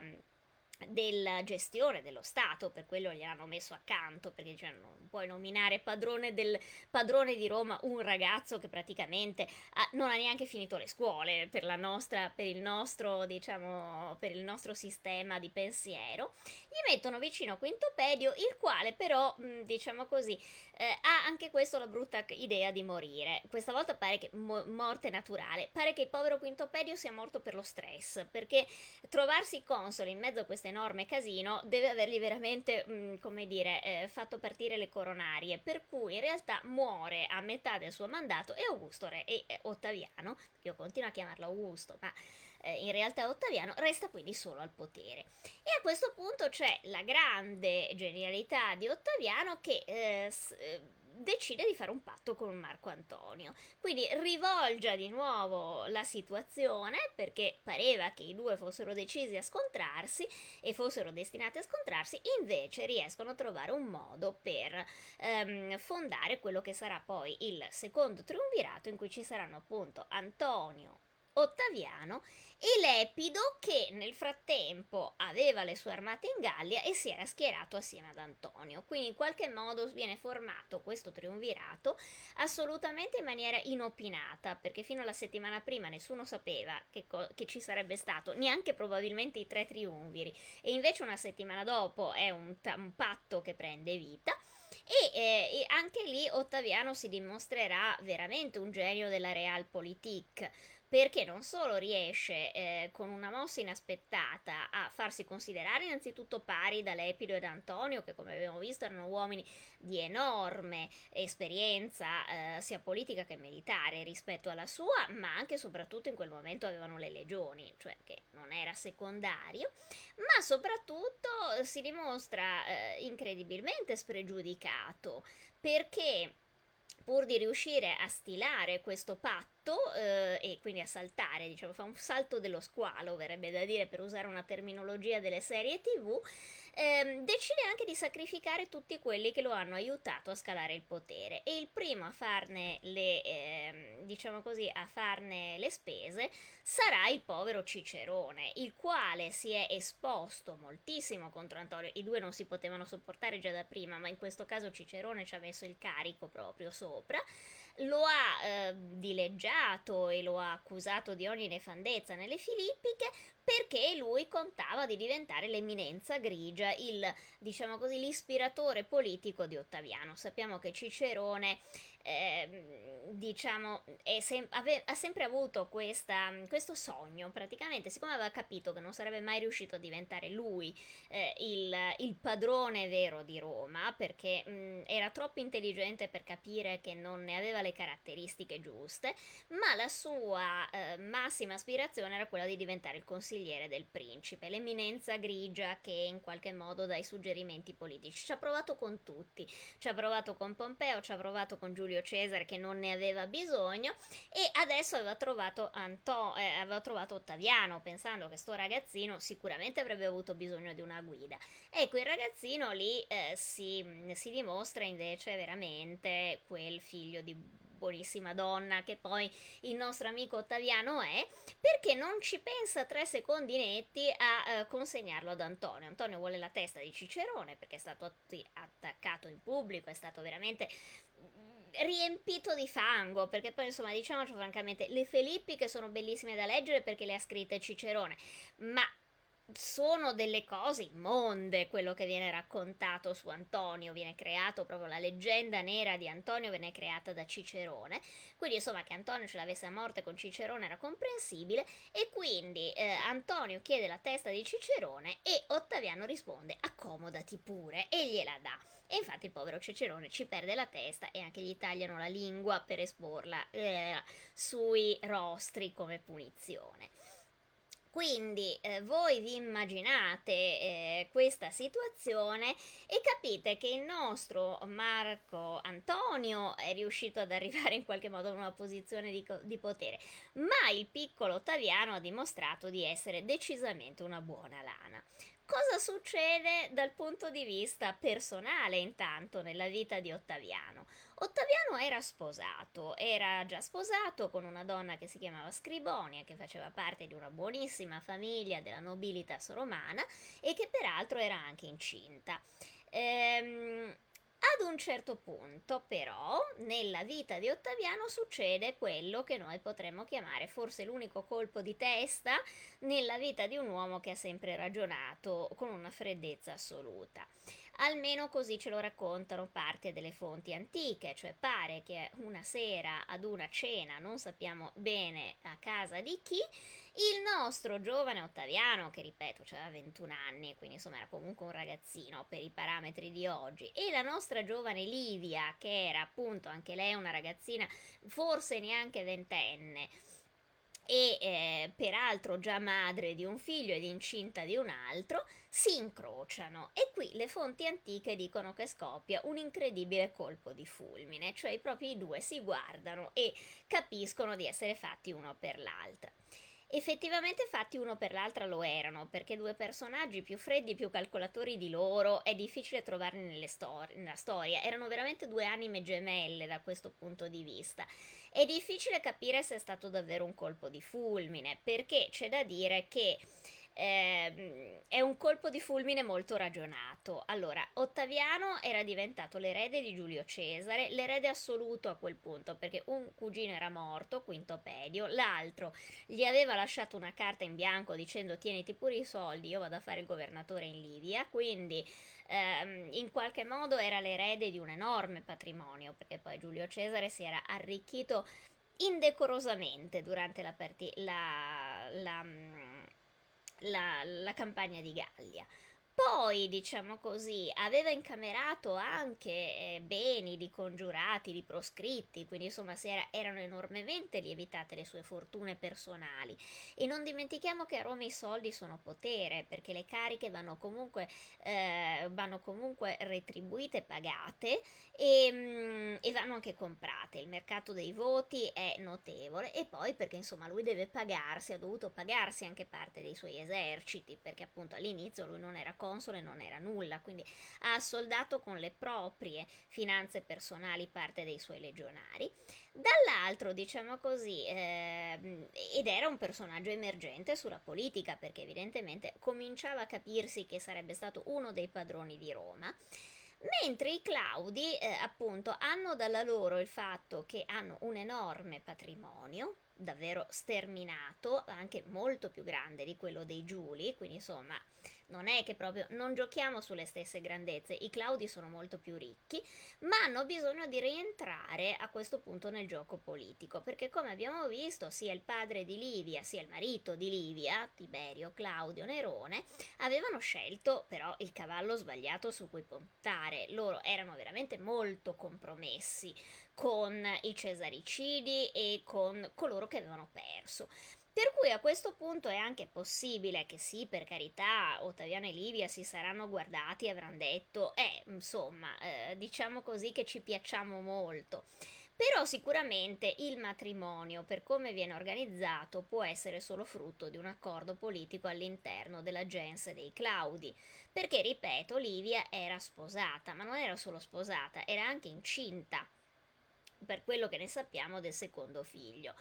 della gestione dello Stato, per quello gliel'hanno messo accanto, perché cioè, non puoi nominare padrone, del, padrone di Roma un ragazzo che praticamente ha, non ha neanche finito le scuole per, nostra, per, il nostro, diciamo, per il nostro sistema di pensiero. Gli mettono vicino Quinto Pedio, il quale però, diciamo così, eh, ha anche questo la brutta idea di morire. Questa volta pare che mo- morte naturale, pare che il povero Quintopedio sia morto per lo stress, perché trovarsi console in mezzo a questo enorme casino deve avergli veramente, mh, mm, come dire, eh, fatto partire le coronarie, per cui in realtà muore a metà del suo mandato e Augusto Re e eh, Ottaviano, io continuo a chiamarlo Augusto, ma eh, in realtà Ottaviano, resta quindi solo al potere. E a questo punto c'è la grande genialità di Ottaviano che eh, s- eh, decide di fare un patto con Marco Antonio. Quindi rivolgia di nuovo la situazione perché pareva che i due fossero decisi a scontrarsi e fossero destinati a scontrarsi, invece riescono a trovare un modo per ehm, fondare quello che sarà poi il secondo triunvirato in cui ci saranno appunto Antonio, Ottaviano e Lepido che nel frattempo aveva le sue armate in Gallia e si era schierato assieme ad Antonio. Quindi in qualche modo viene formato questo triunvirato assolutamente in maniera inopinata, perché fino alla settimana prima nessuno sapeva che, co- che ci sarebbe stato, neanche probabilmente i tre triunviri, e invece una settimana dopo è un, ta- un patto che prende vita. E, eh, e, anche lì Ottaviano si dimostrerà veramente un genio della realpolitik perché non solo riesce eh, con una mossa inaspettata a farsi considerare innanzitutto pari da Lepido ed Antonio, che come abbiamo visto erano uomini di enorme esperienza eh, sia politica che militare rispetto alla sua, ma anche e soprattutto in quel momento avevano le legioni, cioè che non era secondario, ma soprattutto si dimostra eh, incredibilmente spregiudicato perché pur di riuscire a stilare questo patto eh, e quindi a saltare, diciamo, fa un salto dello squalo, verrebbe da dire per usare una terminologia delle serie TV, ehm, decide anche di sacrificare tutti quelli che lo hanno aiutato a scalare il potere e il primo a farne le, ehm, diciamo così, a farne le spese sarà il povero Cicerone, il quale si è esposto moltissimo contro Antonio. I due non si potevano sopportare già da prima, ma in questo caso Cicerone ci ha messo il carico proprio sopra lo ha eh, dileggiato e lo ha accusato di ogni nefandezza nelle Filippiche perché lui contava di diventare l'eminenza grigia, il, diciamo così, l'ispiratore politico di Ottaviano. Sappiamo che Cicerone eh, diciamo, sem- ave- ha sempre avuto questa, questo sogno, praticamente, siccome aveva capito che non sarebbe mai riuscito a diventare lui eh, il, il, padrone vero di Roma, perché mh, era troppo intelligente per capire che non ne aveva le caratteristiche giuste, ma la sua eh, massima aspirazione era quella di diventare il consigliere del principe, l'eminenza grigia che in qualche modo dà i suggerimenti politici. Ci ha provato con tutti, ci ha provato con Pompeo, ci ha provato con Giulio Giulio Cesare che non ne aveva bisogno e adesso aveva trovato, Anto, eh, aveva trovato Ottaviano pensando che sto ragazzino sicuramente avrebbe avuto bisogno di una guida. Ecco, il ragazzino lì eh, si, si dimostra invece veramente quel figlio di buonissima donna che poi il nostro amico Ottaviano è, perché non ci pensa tre secondi netti a eh, consegnarlo ad Antonio. Antonio vuole la testa di Cicerone perché è stato attaccato in pubblico, è stato veramente riempito di fango, perché poi insomma diciamoci francamente, le Filippiche sono bellissime da leggere perché le ha scritte Cicerone, ma sono delle cose immonde quello che viene raccontato su Antonio, viene creato proprio la leggenda nera di Antonio, viene creata da Cicerone, quindi insomma che Antonio ce l'avesse a morte con Cicerone era comprensibile e quindi eh, Antonio chiede la testa di Cicerone e Ottaviano risponde accomodati pure e gliela dà. E infatti il povero Cicerone ci perde la testa e anche gli tagliano la lingua per esporla eh, sui rostri come punizione. Quindi eh, voi vi immaginate eh, questa situazione e capite che il nostro Marco Antonio è riuscito ad arrivare in qualche modo in una posizione di, di potere, ma il piccolo Ottaviano ha dimostrato di essere decisamente una buona lana. Cosa succede dal punto di vista personale intanto nella vita di Ottaviano? Ottaviano era sposato, era già sposato con una donna che si chiamava Scribonia, che faceva parte di una buonissima famiglia della nobilitas romana e che peraltro era anche incinta. Ehm, ad un certo punto, però, nella vita di Ottaviano succede quello che noi potremmo chiamare forse l'unico colpo di testa nella vita di un uomo che ha sempre ragionato con una freddezza assoluta. Almeno così ce lo raccontano parte delle fonti antiche, cioè pare che una sera ad una cena, non sappiamo bene a casa di chi, il nostro giovane Ottaviano, che ripeto, aveva 21 anni, quindi insomma era comunque un ragazzino per i parametri di oggi, e la nostra giovane Livia, che era appunto anche lei una ragazzina, forse neanche ventenne, e eh, peraltro già madre di un figlio ed incinta di un altro, si incrociano e qui le fonti antiche dicono che scoppia un incredibile colpo di fulmine, cioè i due si guardano e capiscono di essere fatti uno per l'altra. Effettivamente fatti uno per l'altra lo erano, perché due personaggi più freddi, più calcolatori di loro, è difficile trovarli stor- nella storia. Erano veramente due anime gemelle da questo punto di vista. È difficile capire se è stato davvero un colpo di fulmine, perché c'è da dire che eh, è un colpo di fulmine molto ragionato. Allora, Ottaviano era diventato l'erede di Giulio Cesare, l'erede assoluto a quel punto, perché un cugino era morto, Quinto Pedio, l'altro gli aveva lasciato una carta in bianco dicendo tieniti pure i soldi, io vado a fare il governatore in Livia, quindi ehm, in qualche modo era l'erede di un enorme patrimonio, perché poi Giulio Cesare si era arricchito indecorosamente durante la, parti- la, la mm, la, la campagna di Gallia. Poi, diciamo così, aveva incamerato anche eh, beni di congiurati, di proscritti, quindi insomma era, erano enormemente lievitate le sue fortune personali. E non dimentichiamo che a Roma i soldi sono potere, perché le cariche vanno comunque, eh, vanno comunque retribuite pagate e, mm, e vanno anche comprate. Il mercato dei voti è notevole e poi perché insomma lui deve pagarsi, ha dovuto pagarsi anche parte dei suoi eserciti, perché appunto all'inizio lui non era console, non era nulla, quindi ha assoldato con le proprie finanze personali parte dei suoi legionari. Dall'altro, diciamo così, eh, ed era un personaggio emergente sulla politica, perché evidentemente cominciava a capirsi che sarebbe stato uno dei padroni di Roma. Mentre i Claudi, eh, appunto, hanno dalla loro il fatto che hanno un enorme patrimonio, davvero sterminato, anche molto più grande di quello dei Giuli, quindi insomma non è che proprio non giochiamo sulle stesse grandezze, i Claudi sono molto più ricchi, ma hanno bisogno di rientrare a questo punto nel gioco politico, perché come abbiamo visto sia il padre di Livia sia il marito di Livia, Tiberio Claudio Nerone, avevano scelto però il cavallo sbagliato su cui puntare, loro erano veramente molto compromessi con i cesaricidi e con coloro che avevano perso. Per cui a questo punto è anche possibile che sì, per carità, Ottaviano e Livia si saranno guardati e avranno detto, eh, insomma, eh, diciamo così che ci piacciamo molto. Però sicuramente il matrimonio, per come viene organizzato, può essere solo frutto di un accordo politico all'interno della gens dei Claudi. Perché, ripeto, Livia era sposata, ma non era solo sposata, era anche incinta, per quello che ne sappiamo del secondo figlio.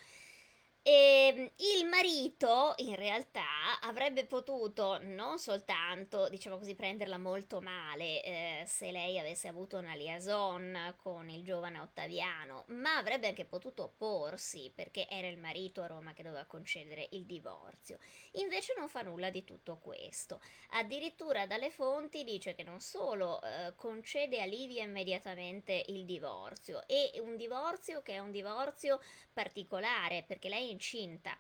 E ehm, il marito in realtà avrebbe potuto non soltanto, diciamo così, prenderla molto male eh, se lei avesse avuto una liaison con il giovane Ottaviano, ma avrebbe anche potuto opporsi perché era il marito a Roma che doveva concedere il divorzio. Invece non fa nulla di tutto questo. Addirittura dalle fonti dice che non solo eh, concede a Livia immediatamente il divorzio, e un divorzio che è un divorzio particolare perché lei incinta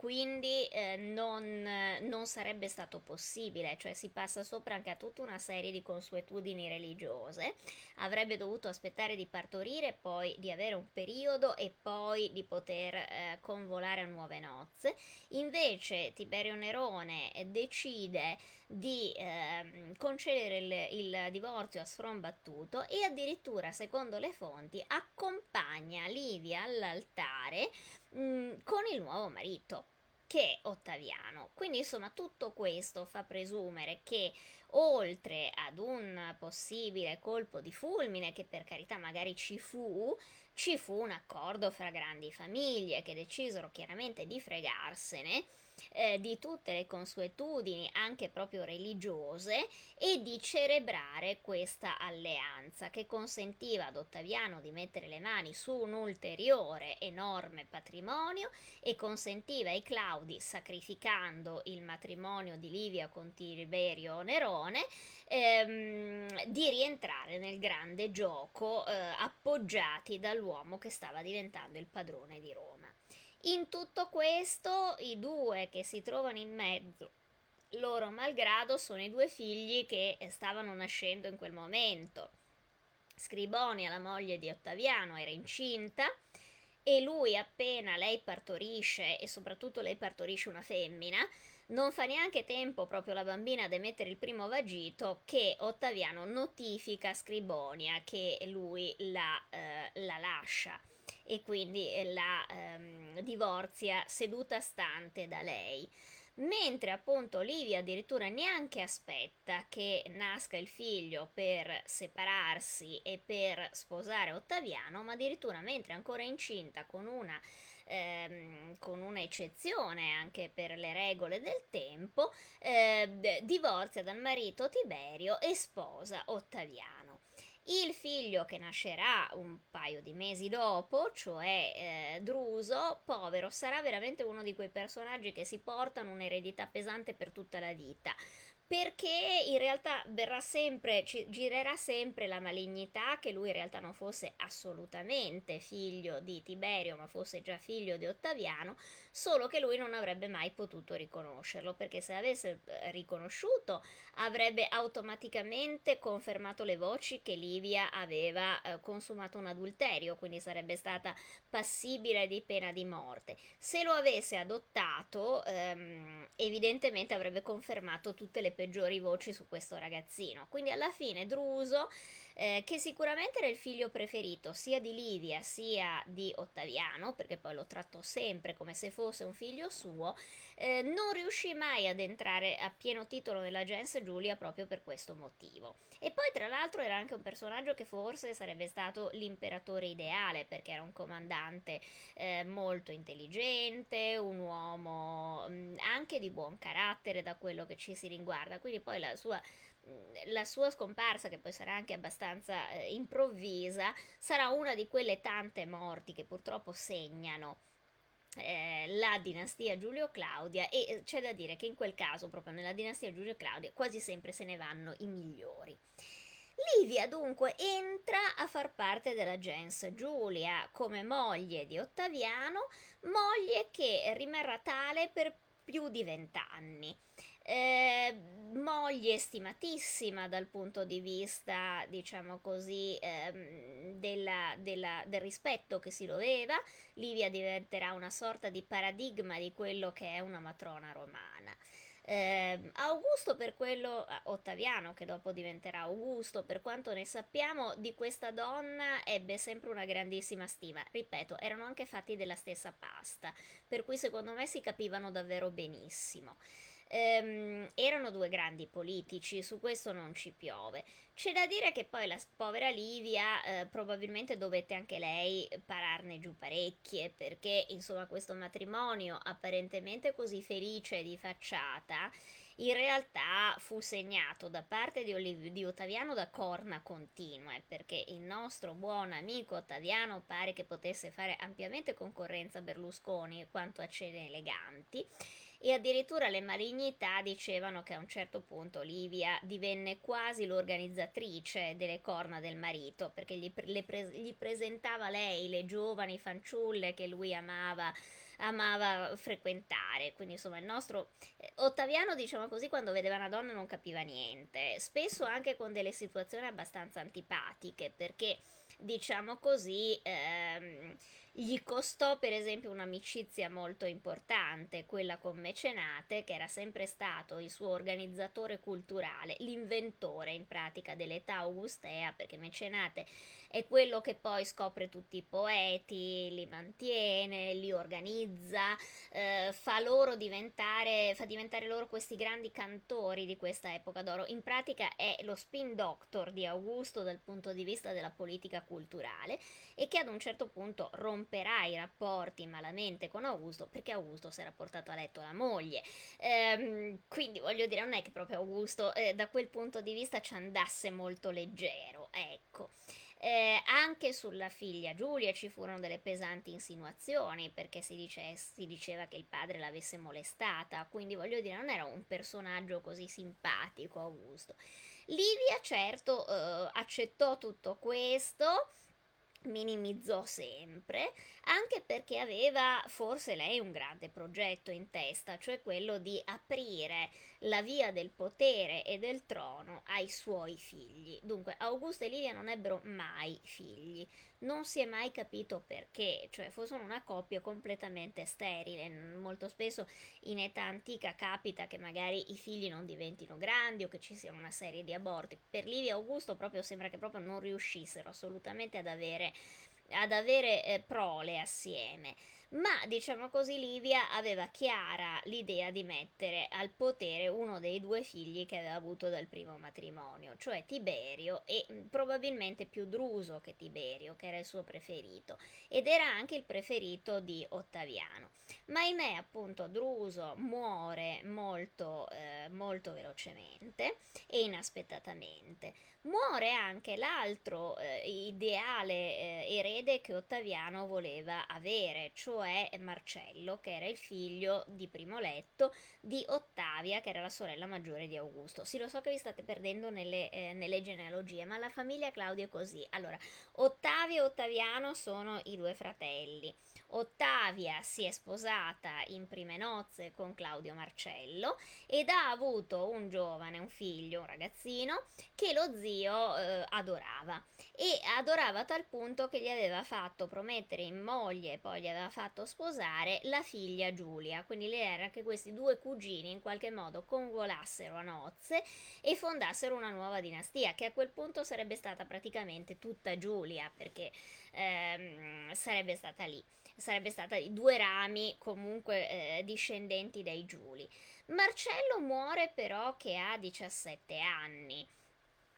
quindi eh, non, non, sarebbe stato possibile, cioè si passa sopra anche a tutta una serie di consuetudini religiose, avrebbe dovuto aspettare di partorire, poi di avere un periodo e poi di poter eh, convolare a nuove nozze. Invece Tiberio Nerone decide di eh, concedere il, il divorzio a sfrombattuto e addirittura, secondo le fonti, accompagna Livia all'altare mh, con il nuovo marito. che Ottaviano. Quindi insomma tutto questo fa presumere che oltre ad un possibile colpo di fulmine, che per carità magari ci fu, ci fu un accordo fra grandi famiglie che decisero chiaramente di fregarsene eh, di tutte le consuetudini, anche proprio religiose, e di celebrare questa alleanza che consentiva ad Ottaviano di mettere le mani su un ulteriore enorme patrimonio e consentiva ai Claudi, sacrificando il matrimonio di Livia con Tiberio Nerone, ehm, di rientrare nel grande gioco eh, appoggiati dall'uomo che stava diventando il padrone di Roma. In tutto questo, i due che si trovano in mezzo, loro malgrado, sono i due figli che stavano nascendo in quel momento. Scribonia, la moglie di Ottaviano, era incinta e lui appena lei partorisce, e soprattutto lei partorisce una femmina, non fa neanche tempo proprio la bambina ad emettere il primo vagito che Ottaviano notifica a Scribonia che lui la, eh, la lascia e quindi la ehm, divorzia seduta stante da lei. Mentre appunto Livia addirittura neanche aspetta che nasca il figlio per separarsi e per sposare Ottaviano, ma addirittura mentre è ancora incinta con una ehm, con un'eccezione anche per le regole del tempo, eh, divorzia dal marito Tiberio e sposa Ottaviano. Il figlio che nascerà un paio di mesi dopo, cioè eh, Druso, povero, sarà veramente uno di quei personaggi che si portano un'eredità pesante per tutta la vita perché in realtà verrà sempre, girerà sempre la malignità che lui in realtà non fosse assolutamente figlio di Tiberio, ma fosse già figlio di Ottaviano, solo che lui non avrebbe mai potuto riconoscerlo, perché se avesse eh, riconosciuto avrebbe automaticamente confermato le voci che Livia aveva eh, consumato un adulterio, quindi sarebbe stata passibile di pena di morte. Se lo avesse adottato, ehm, evidentemente avrebbe confermato tutte le peggiori voci su questo ragazzino. Quindi alla fine Druso eh, che sicuramente era il figlio preferito sia di Livia sia di Ottaviano, perché poi lo trattò sempre come se fosse un figlio suo, eh, non riuscì mai ad entrare a pieno titolo nella gens Giulia proprio per questo motivo. E poi tra l'altro era anche un personaggio che forse sarebbe stato l'imperatore ideale, perché era un comandante eh, molto intelligente, un uomo mh, mm, anche di buon carattere da quello che ci si riguarda, quindi poi la sua la sua scomparsa, che poi sarà anche abbastanza eh, improvvisa, sarà una di quelle tante morti che purtroppo segnano eh, la dinastia Giulio-Claudia e eh, c'è da dire che in quel caso, proprio nella dinastia Giulio-Claudia, quasi sempre se ne vanno i migliori. Livia dunque entra a far parte della gens Giulia come moglie di Ottaviano, moglie che rimarrà tale per più di vent'anni. Eh, moglie stimatissima dal punto di vista, diciamo così, ehm, della, della, del rispetto che si doveva. Livia diventerà una sorta di paradigma di quello che è una matrona romana. Eh, Augusto per quello, Ottaviano che dopo diventerà Augusto, per quanto ne sappiamo, di questa donna ebbe sempre una grandissima stima. Ripeto, erano anche fatti della stessa pasta, per cui secondo me si capivano davvero benissimo. Ehm, erano due grandi politici, su questo non ci piove. C'è da dire che poi la povera Livia eh, probabilmente dovette anche lei pararne giù parecchie, perché insomma questo matrimonio apparentemente così felice di facciata in realtà fu segnato da parte di, Oliv- di Ottaviano da corna continue, perché il nostro buon amico Ottaviano pare che potesse fare ampiamente concorrenza a Berlusconi quanto a cene eleganti e addirittura le malignità dicevano che a un certo punto Livia divenne quasi l'organizzatrice delle corna del marito perché gli, pre- gli presentava lei le giovani fanciulle che lui amava amava frequentare. Quindi, insomma, il nostro eh, Ottaviano, diciamo così, quando vedeva una donna non capiva niente, spesso anche con delle situazioni abbastanza antipatiche, perché diciamo così, ehm, gli costò per esempio un'amicizia molto importante, quella con Mecenate, che era sempre stato il suo organizzatore culturale, l'inventore in pratica dell'età augustea, perché Mecenate è quello che poi scopre tutti i poeti, li mantiene, li organizza, eh, fa loro diventare, fa diventare loro questi grandi cantori di questa epoca d'oro. In pratica è lo spin doctor di Augusto dal punto di vista della politica culturale e che ad un certo punto romperà i rapporti malamente con Augusto perché Augusto si era portato a letto la moglie. Ehm, quindi voglio dire, non è che proprio Augusto eh, da quel punto di vista ci andasse molto leggero, ecco. Eh, anche sulla figlia Giulia ci furono delle pesanti insinuazioni perché si, dice, si, diceva che il padre l'avesse molestata, quindi voglio dire non era un personaggio così simpatico Augusto. Livia certo eh, accettò tutto questo, minimizzò sempre, anche perché aveva forse lei un grande progetto in testa, cioè quello di aprire la via del potere e del trono ai suoi figli. Dunque, Augusto e Livia non ebbero mai figli, non si è mai capito perché, cioè fossero una coppia completamente sterile. Molto spesso in età antica capita che magari i figli non diventino grandi o che ci sia una serie di aborti. Per Livia e Augusto proprio sembra che proprio non riuscissero assolutamente ad avere, ad avere eh, prole assieme ma diciamo così Livia aveva chiara l'idea di mettere al potere uno dei due figli che aveva avuto dal primo matrimonio, cioè Tiberio e mm, probabilmente più Druso che Tiberio, che era il suo preferito, ed era anche il preferito di Ottaviano. Ma ahimè appunto Druso muore molto, eh, molto velocemente e inaspettatamente. Muore anche l'altro eh, ideale eh, erede che Ottaviano voleva avere, cioè Marcello, che era il figlio di primo letto di Ottavia, che era la sorella maggiore di Augusto. Sì, lo so che vi state perdendo nelle, eh, nelle genealogie, ma la famiglia Claudio è così. Allora, Ottavio e Ottaviano sono i due fratelli. Ottavia si è sposata in prime nozze con Claudio Marcello ed ha avuto un giovane, un figlio, un ragazzino che lo zio eh, adorava. E adorava a tal punto che gli aveva fatto promettere in moglie e poi gli aveva fatto sposare la figlia Giulia, quindi le era che questi due cugini in qualche modo convolassero a nozze e fondassero una nuova dinastia che a quel punto sarebbe stata praticamente tutta Giulia perché ehm, sarebbe stata lì sarebbe stata di due rami comunque eh, discendenti dai Giuli. Marcello muore però che ha 17 anni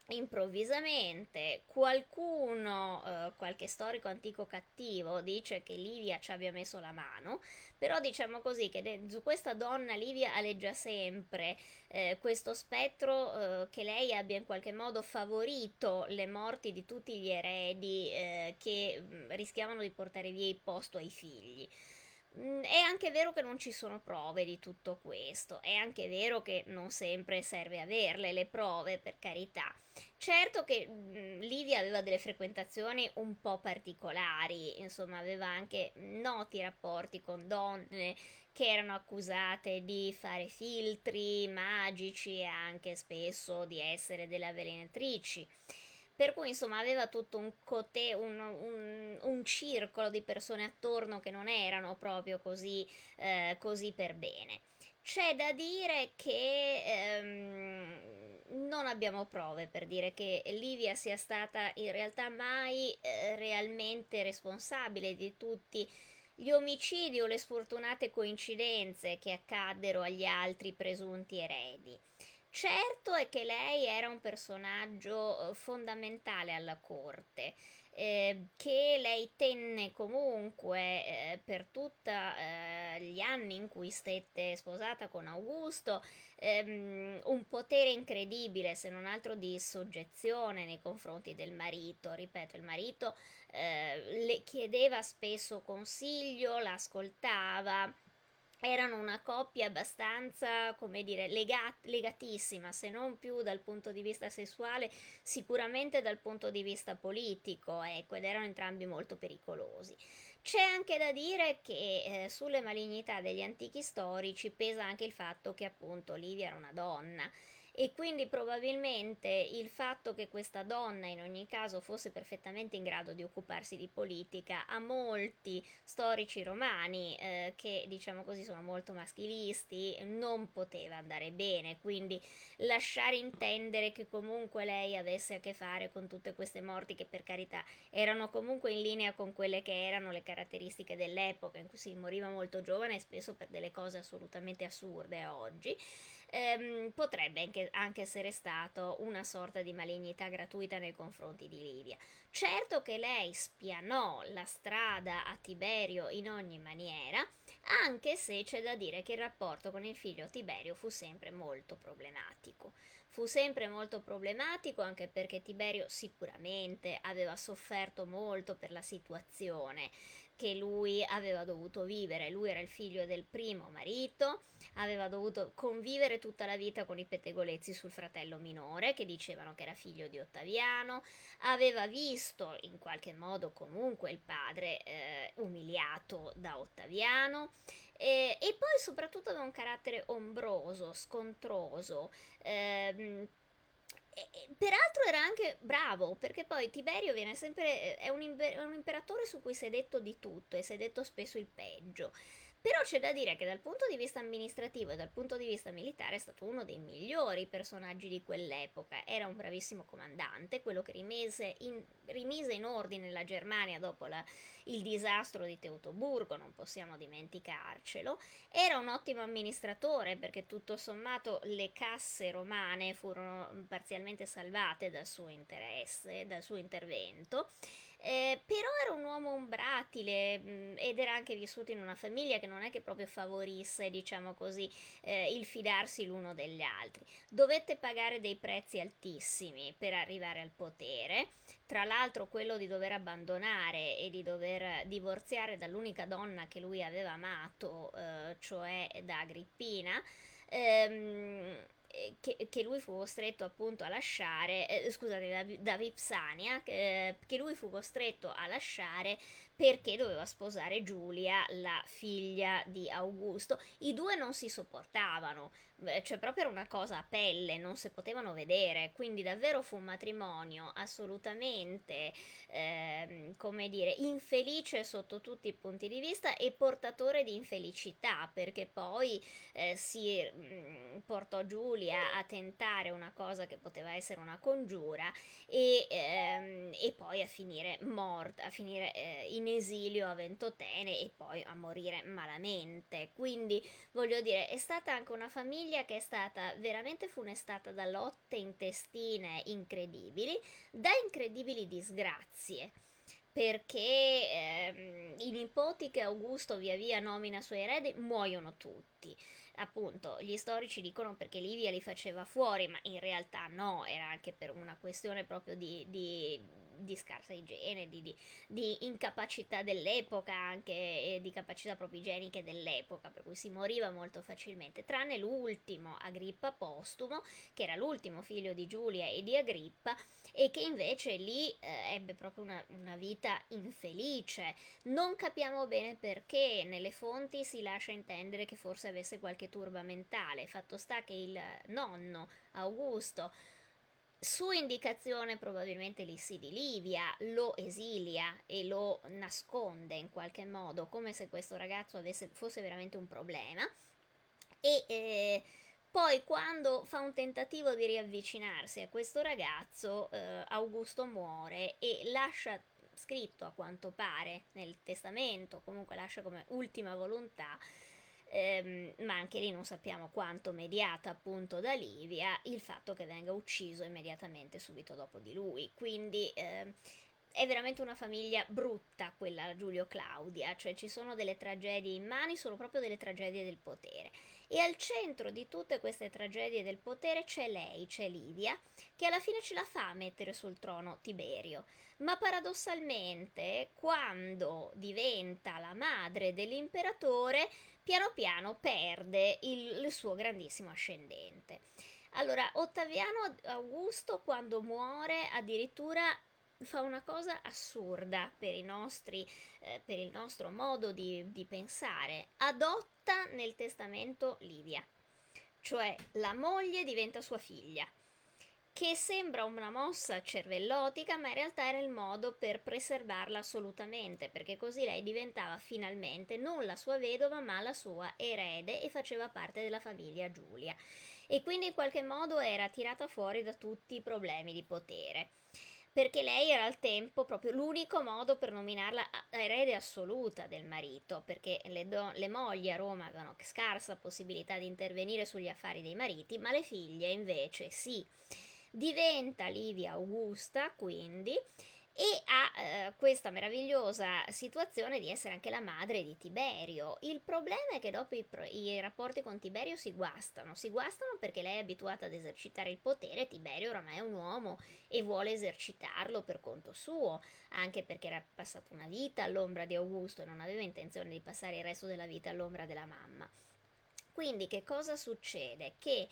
improvvisamente qualcuno, eh, qualche storico antico cattivo, dice che Livia ci abbia messo la mano, però diciamo così che de- su questa donna Livia aleggia sempre eh, questo spettro eh, che lei abbia in qualche modo favorito le morti di tutti gli eredi eh, che mm, rischiavano di portare via il posto ai figli. Mm, è anche vero che non ci sono prove di tutto questo, è anche vero che non sempre serve averle le prove, per carità. Certo che mh, mm, Livia aveva delle frequentazioni un po' particolari, insomma aveva anche noti rapporti con donne che erano accusate di fare filtri magici e anche spesso di essere delle avvelenatrici. Per cui insomma aveva tutto un, cote, un, un, un circolo di persone attorno che non erano proprio così, eh, così per bene. C'è da dire che ehm, non abbiamo prove per dire che Livia sia stata in realtà mai eh, realmente responsabile di tutti gli omicidi o le sfortunate coincidenze che accaddero agli altri presunti eredi. Certo è che lei era un personaggio eh, fondamentale alla corte, eh, che lei tenne comunque eh, per tutti eh, gli anni in cui stette sposata con Augusto ehm, un potere incredibile, se non altro di soggezione nei confronti del marito. Ripeto, il marito eh, le chiedeva spesso consiglio, l'ascoltava erano una coppia abbastanza, come dire, legat- legatissima, se non più dal punto di vista sessuale, sicuramente dal punto di vista politico, ecco, ed erano entrambi molto pericolosi. C'è anche da dire che eh, sulle malignità degli antichi storici pesa anche il fatto che appunto Livia era una donna e quindi probabilmente il fatto che questa donna in ogni caso fosse perfettamente in grado di occuparsi di politica a molti storici romani eh, che diciamo così sono molto maschilisti non poteva andare bene, quindi lasciare intendere che comunque lei avesse a che fare con tutte queste morti che per carità erano comunque in linea con quelle che erano le caratteristiche dell'epoca in cui si moriva molto giovane e spesso per delle cose assolutamente assurde oggi ehm, potrebbe anche, anche essere stato una sorta di malignità gratuita nei confronti di Livia. Certo che lei spianò la strada a Tiberio in ogni maniera, anche se c'è da dire che il rapporto con il figlio Tiberio fu sempre molto problematico. Fu sempre molto problematico anche perché Tiberio sicuramente aveva sofferto molto per la situazione che lui aveva dovuto vivere. Lui era il figlio del primo marito, aveva dovuto convivere tutta la vita con i pettegolezzi sul fratello minore, che dicevano che era figlio di Ottaviano, aveva visto in qualche modo comunque il padre eh, umiliato da Ottaviano. E, e, poi soprattutto aveva un carattere ombroso, scontroso, ehm, peraltro era anche bravo, perché poi Tiberio viene sempre, è un, è un imperatore su cui si è detto di tutto e si è detto spesso il peggio. Però c'è da dire che dal punto di vista amministrativo e dal punto di vista militare è stato uno dei migliori personaggi di quell'epoca. Era un bravissimo comandante, quello che rimise in, rimise in ordine la Germania dopo la, il disastro di Teutoburgo, non possiamo dimenticarcelo. Era un ottimo amministratore perché tutto sommato le casse romane furono parzialmente salvate dal suo interesse, dal suo intervento eh, però era un uomo ombratile mh, mm, ed era anche vissuto in una famiglia che non è che proprio favorisse, diciamo così, eh, il fidarsi l'uno degli altri. Dovette pagare dei prezzi altissimi per arrivare al potere, tra l'altro quello di dover abbandonare e di dover divorziare dall'unica donna che lui aveva amato, eh, cioè da Agrippina. Ehm, eh, che, che, lui fu costretto appunto a lasciare, eh, scusate, da, da Vipsania, che, che lui fu costretto a lasciare perché doveva sposare Giulia, la figlia di Augusto. I due non si sopportavano, cioè proprio era una cosa a pelle, non si potevano vedere, quindi davvero fu un matrimonio assolutamente, eh, come dire, infelice sotto tutti i punti di vista e portatore di infelicità, perché poi eh, si mh, mm, portò Giulia a tentare una cosa che poteva essere una congiura e, ehm, e poi a finire morta, a finire eh, in esilio a Ventotene e poi a morire malamente. Quindi voglio dire, è stata anche una famiglia famiglia che è stata veramente funestata da lotte intestine incredibili, da incredibili disgrazie perché ehm, i nipoti che Augusto via via nomina suoi eredi muoiono tutti. Appunto, gli storici dicono perché Livia li faceva fuori, ma in realtà no, era anche per una questione proprio di, di di scarsa igiene, di, di, di, incapacità dell'epoca anche e di capacità proprio igieniche dell'epoca, per cui si moriva molto facilmente, tranne l'ultimo Agrippa postumo, che era l'ultimo figlio di Giulia e di Agrippa, e che invece lì eh, ebbe proprio una, una vita infelice. Non capiamo bene perché, nelle fonti si lascia intendere che forse avesse qualche turba mentale, fatto sta che il nonno Augusto su indicazione probabilmente Lissi di Livia lo esilia e lo nasconde in qualche modo come se questo ragazzo avesse, fosse veramente un problema. E eh, poi quando fa un tentativo di riavvicinarsi a questo ragazzo eh, Augusto muore e lascia scritto a quanto pare nel testamento comunque lascia come ultima volontà ehm, ma anche lì non sappiamo quanto mediata appunto da Livia, il fatto che venga ucciso immediatamente subito dopo di lui. Quindi ehm, è veramente una famiglia brutta quella Giulio Claudia, cioè ci sono delle tragedie in mani, sono proprio delle tragedie del potere. E al centro di tutte queste tragedie del potere c'è lei, c'è Livia, che alla fine ce la fa a mettere sul trono Tiberio. Ma paradossalmente, quando diventa la madre dell'imperatore, piano piano perde il, il suo grandissimo ascendente. Allora, Ottaviano Augusto quando muore addirittura fa una cosa assurda per, nostri, eh, per il nostro modo di, di pensare, adotta nel testamento Livia cioè la moglie diventa sua figlia che sembra una mossa cervellotica, ma in realtà era il modo per preservarla assolutamente, perché così lei diventava finalmente non la sua vedova, ma la sua erede e faceva parte della famiglia Giulia. E quindi in qualche modo era tirata fuori da tutti i problemi di potere. Perché lei era al tempo proprio l'unico modo per nominarla erede assoluta del marito, perché le, do- le mogli a Roma avevano scarsa possibilità di intervenire sugli affari dei mariti, ma le figlie invece sì. Diventa Livia Augusta, quindi, e ha eh, questa meravigliosa situazione di essere anche la madre di Tiberio. Il problema è che dopo i, i, rapporti con Tiberio si guastano, si guastano perché lei è abituata ad esercitare il potere, Tiberio oramai è un uomo e vuole esercitarlo per conto suo, anche perché era passata una vita all'ombra di Augusto e non aveva intenzione di passare il resto della vita all'ombra della mamma. Quindi che cosa succede? Che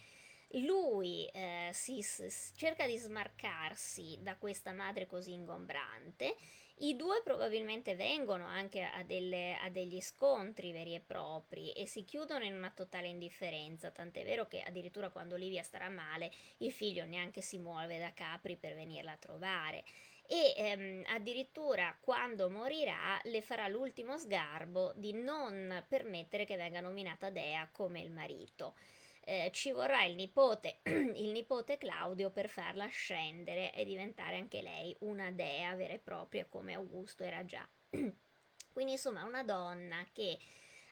lui eh, si, si, cerca di smarcarsi da questa madre così ingombrante. I due probabilmente vengono anche a, delle, a, degli scontri veri e propri e si chiudono in una totale indifferenza, tant'è vero che addirittura quando Olivia starà male il figlio neanche si muove da Capri per venirla a trovare e ehm, addirittura quando morirà le farà l'ultimo sgarbo di non permettere che venga nominata Dea come il marito eh, ci vorrà il nipote, il nipote Claudio per farla scendere e diventare anche lei una dea vera e propria come Augusto era già. Quindi insomma una donna che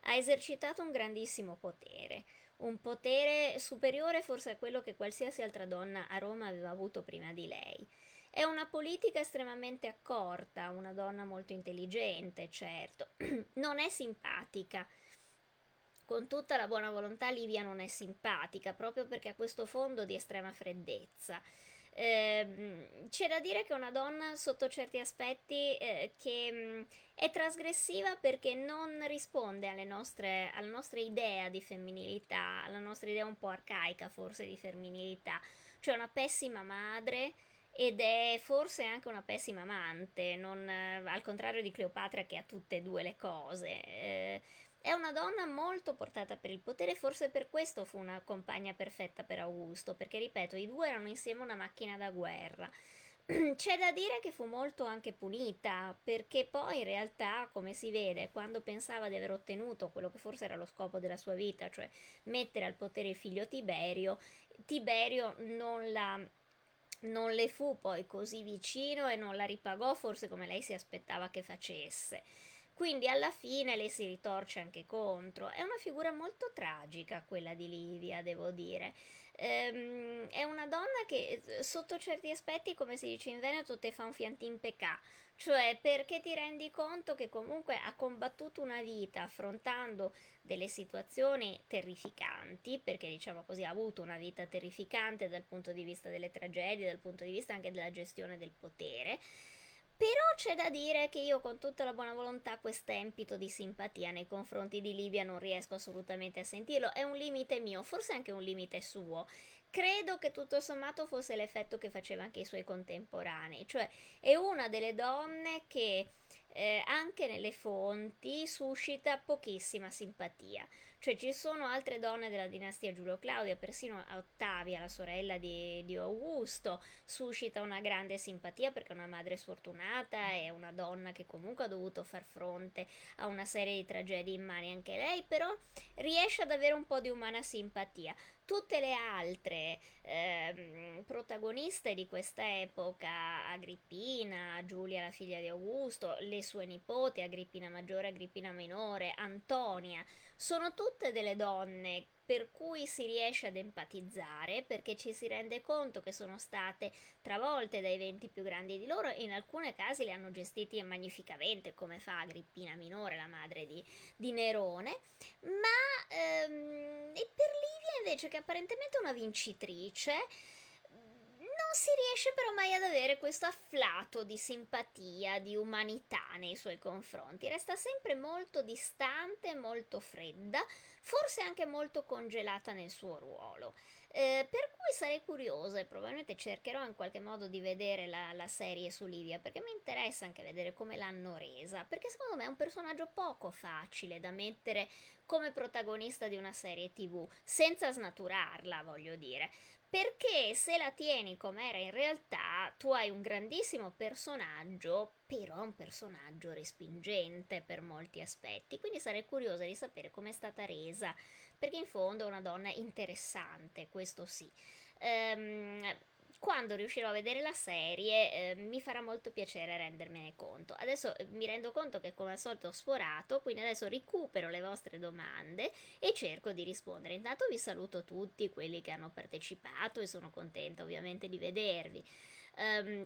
ha esercitato un grandissimo potere, un potere superiore forse a quello che qualsiasi altra donna a Roma aveva avuto prima di lei. È una politica estremamente accorta, una donna molto intelligente, certo, non è simpatica, con tutta la buona volontà Livia non è simpatica, proprio perché ha questo fondo di estrema freddezza. Eh, c'è da dire che è una donna sotto certi aspetti eh, che mh, mm, è trasgressiva perché non risponde nostre, alla nostra idea di femminilità, alla nostra idea un po' arcaica forse di femminilità. Cioè una pessima madre ed è forse anche una pessima amante, non, al contrario di Cleopatra che ha tutte e due le cose. Eh, è una donna molto portata per il potere, forse per questo fu una compagna perfetta per Augusto, perché ripeto, i due erano insieme una macchina da guerra. C'è da dire che fu molto anche punita, perché poi in realtà, come si vede, quando pensava di aver ottenuto quello che forse era lo scopo della sua vita, cioè mettere al potere il figlio Tiberio, Tiberio non la non le fu poi così vicino e non la ripagò forse come lei si aspettava che facesse. Quindi alla fine lei si ritorce anche contro. È una figura molto tragica quella di Livia, devo dire. Ehm, è una donna che sotto certi aspetti, come si dice in Veneto, te fa un fiantin pecà. Cioè, perché ti rendi conto che comunque ha combattuto una vita affrontando delle situazioni terrificanti, perché diciamo così ha avuto una vita terrificante dal punto di vista delle tragedie, dal punto di vista anche della gestione del potere però c'è da dire che io con tutta la buona volontà quest'empito di simpatia nei confronti di Livia non riesco assolutamente a sentirlo, è un limite mio, forse anche un limite suo. Credo che tutto sommato fosse l'effetto che faceva anche i suoi contemporanei, cioè è una delle donne che eh, anche nelle fonti suscita pochissima simpatia. Cioè ci sono altre donne della dinastia Giulio Claudia, persino Ottavia, la sorella di, di, Augusto, suscita una grande simpatia perché è una madre sfortunata, è una donna che comunque ha dovuto far fronte a una serie di tragedie immani anche lei, però riesce ad avere un po' di umana simpatia tutte le altre eh, protagoniste di questa epoca, Agrippina, Giulia la figlia di Augusto, le sue nipoti, Agrippina maggiore, Agrippina minore, Antonia, sono tutte delle donne per cui si riesce ad empatizzare perché ci si rende conto che sono state travolte dai eventi più grandi di loro e in alcuni casi le hanno gestiti magnificamente come fa Agrippina minore, la madre di, di Nerone, ma ehm, e per Livia invece che apparentemente è una vincitrice non si riesce però mai ad avere questo afflato di simpatia, di umanità nei suoi confronti. Resta sempre molto distante, molto fredda, forse anche molto congelata nel suo ruolo. Eh, per cui sarei curiosa e probabilmente cercherò in qualche modo di vedere la, la, serie su Livia perché mi interessa anche vedere come l'hanno resa perché secondo me è un personaggio poco facile da mettere come protagonista di una serie tv, senza snaturarla, voglio dire. Perché se la tieni come era in realtà, tu hai un grandissimo personaggio, però un personaggio respingente per molti aspetti. Quindi sarei curiosa di sapere come è stata resa, perché in fondo è una donna interessante, questo sì. Ehm, quando riuscirò a vedere la serie eh, mi farà molto piacere rendermene conto. Adesso eh, mi rendo conto che come al solito ho sforato, quindi adesso recupero le vostre domande e cerco di rispondere. Intanto vi saluto tutti quelli che hanno partecipato e sono contenta ovviamente di vedervi. Um,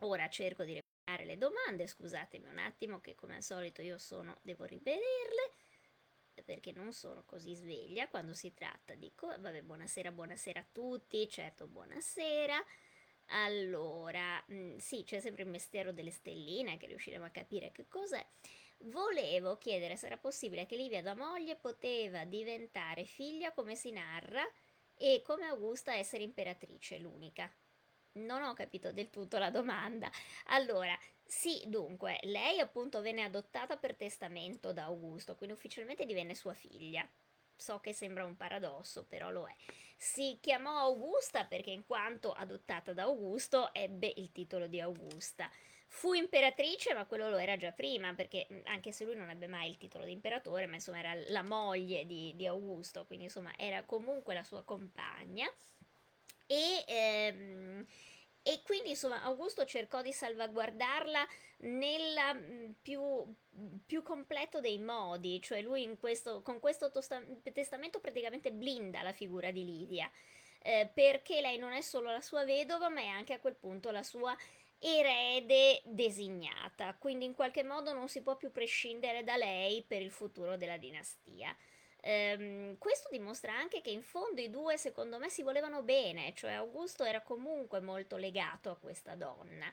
ora cerco di recuperare le domande, scusatemi un attimo che come al solito io sono, devo rivederle perché non sono così sveglia quando si tratta di... Co- vabbè, buonasera, buonasera a tutti, certo, buonasera. Allora, mh, mm, sì, c'è sempre il mistero delle stelline che riusciremo a capire che cos'è. Volevo chiedere se era possibile che Livia da moglie poteva diventare figlia come si narra e come Augusta essere imperatrice, l'unica. Non ho capito del tutto la domanda. Allora, sì, dunque, lei appunto venne adottata per testamento da Augusto, quindi ufficialmente divenne sua figlia. So che sembra un paradosso, però lo è. Si chiamò Augusta perché in quanto adottata da Augusto ebbe il titolo di Augusta. Fu imperatrice, ma quello lo era già prima, perché anche se lui non ebbe mai il titolo di imperatore, ma insomma era la moglie di, di Augusto, quindi insomma era comunque la sua compagna. E ehm, e quindi insomma Augusto cercò di salvaguardarla nel mm, più, più, completo dei modi, cioè lui questo, con questo tosta- testamento praticamente blinda la figura di Lidia, eh, perché lei non è solo la sua vedova, ma è anche a quel punto la sua erede designata, quindi in qualche modo non si può più prescindere da lei per il futuro della dinastia. Ehm, questo dimostra anche che in fondo i due, secondo me, si volevano bene, cioè Augusto era comunque molto legato a questa donna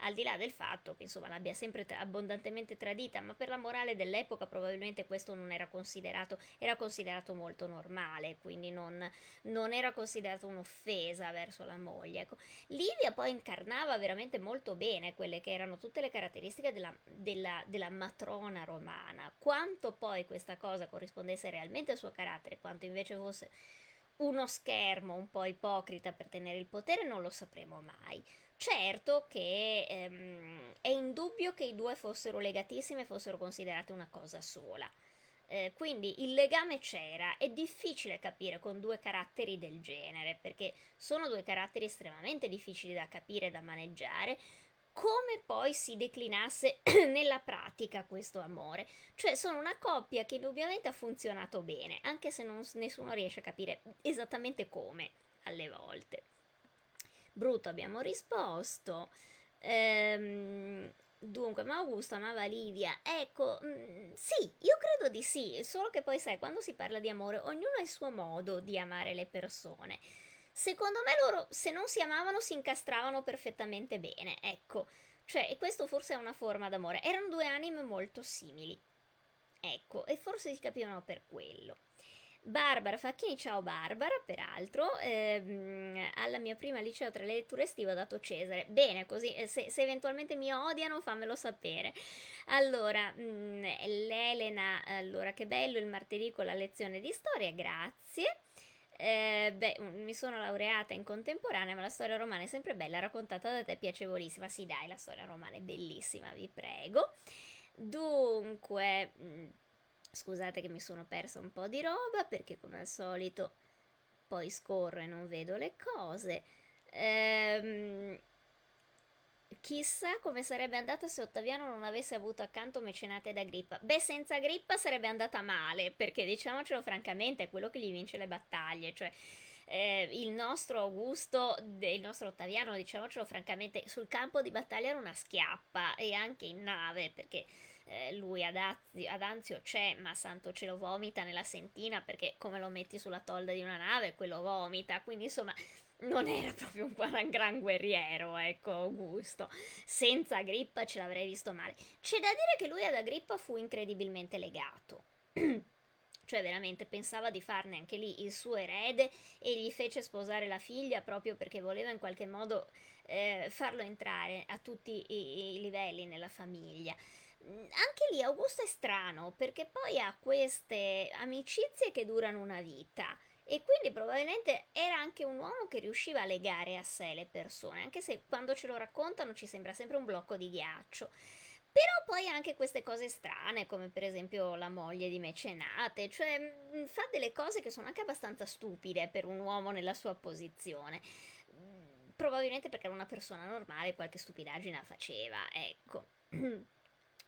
al di là del fatto che insomma l'abbia sempre tra- abbondantemente tradita, ma per la morale dell'epoca probabilmente questo non era considerato, era considerato molto normale, quindi non, non era considerato un'offesa verso la moglie. Ecco. Livia poi incarnava veramente molto bene quelle che erano tutte le caratteristiche della, della, della matrona romana, quanto poi questa cosa corrispondesse realmente al suo carattere, quanto invece fosse uno schermo un po' ipocrita per tenere il potere non lo sapremo mai. Certo che ehm, è indubbio che i due fossero legatissimi e fossero considerati una cosa sola. Eh, quindi il legame c'era, è difficile capire con due caratteri del genere, perché sono due caratteri estremamente difficili da capire e da maneggiare, come poi si declinasse nella pratica questo amore. Cioè sono una coppia che indubbiamente ha funzionato bene, anche se non, nessuno riesce a capire esattamente come alle volte. Brutto abbiamo risposto. Ehm, dunque, ma Augusto amava Livia? Ecco, mh, mm, sì, io credo di sì, solo che poi sai, quando si parla di amore, ognuno ha il suo modo di amare le persone. Secondo me loro, se non si amavano, si incastravano perfettamente bene, ecco. Cioè, questo forse è una forma d'amore. Erano due anime molto simili. Ecco, e forse si capivano per quello. Barbara Facchini, ciao Barbara, peraltro, ehm, alla mia prima liceo tra le letture estive ho dato Cesare. Bene, così eh, se, se eventualmente mi odiano fammelo sapere. Allora, mh, mm, l'Elena, allora che bello il martedì con la lezione di storia, grazie. Eh, beh, mi sono laureata in contemporanea, ma la storia romana è sempre bella, raccontata da te, piacevolissima. Sì, dai, la storia romana è bellissima, vi prego. Dunque, mm, Scusate che mi sono persa un po' di roba perché come al solito poi scorro e non vedo le cose. Ehm, chissà come sarebbe andata se Ottaviano non avesse avuto accanto mecenate da Grippa. Beh, senza Grippa sarebbe andata male, perché diciamocelo francamente, è quello che gli vince le battaglie, cioè eh, il nostro Augusto, il nostro Ottaviano, diciamocelo francamente, sul campo di battaglia era una schiappa e anche in nave, perché eh, lui ad, Azio, ad Anzio c'è, ma santo ce lo vomita nella sentina perché come lo metti sulla tolda di una nave, quello vomita, quindi insomma non era proprio un gran guerriero, ecco, Augusto. Senza Agrippa ce l'avrei visto male. C'è da dire che lui ad Agrippa fu incredibilmente legato. cioè veramente pensava di farne anche lì il suo erede e gli fece sposare la figlia proprio perché voleva in qualche modo eh, farlo entrare a tutti i, i livelli nella famiglia. Anche lì Augusto è strano perché poi ha queste amicizie che durano una vita e quindi probabilmente era anche un uomo che riusciva a legare a sé le persone, anche se quando ce lo raccontano ci sembra sempre un blocco di ghiaccio. Però poi anche queste cose strane, come per esempio la moglie di Mecenate, cioè mh, fa delle cose che sono anche abbastanza stupide per un uomo nella sua posizione. Mm, Probabilmente perché era una persona normale, qualche stupidaggine la faceva, ecco.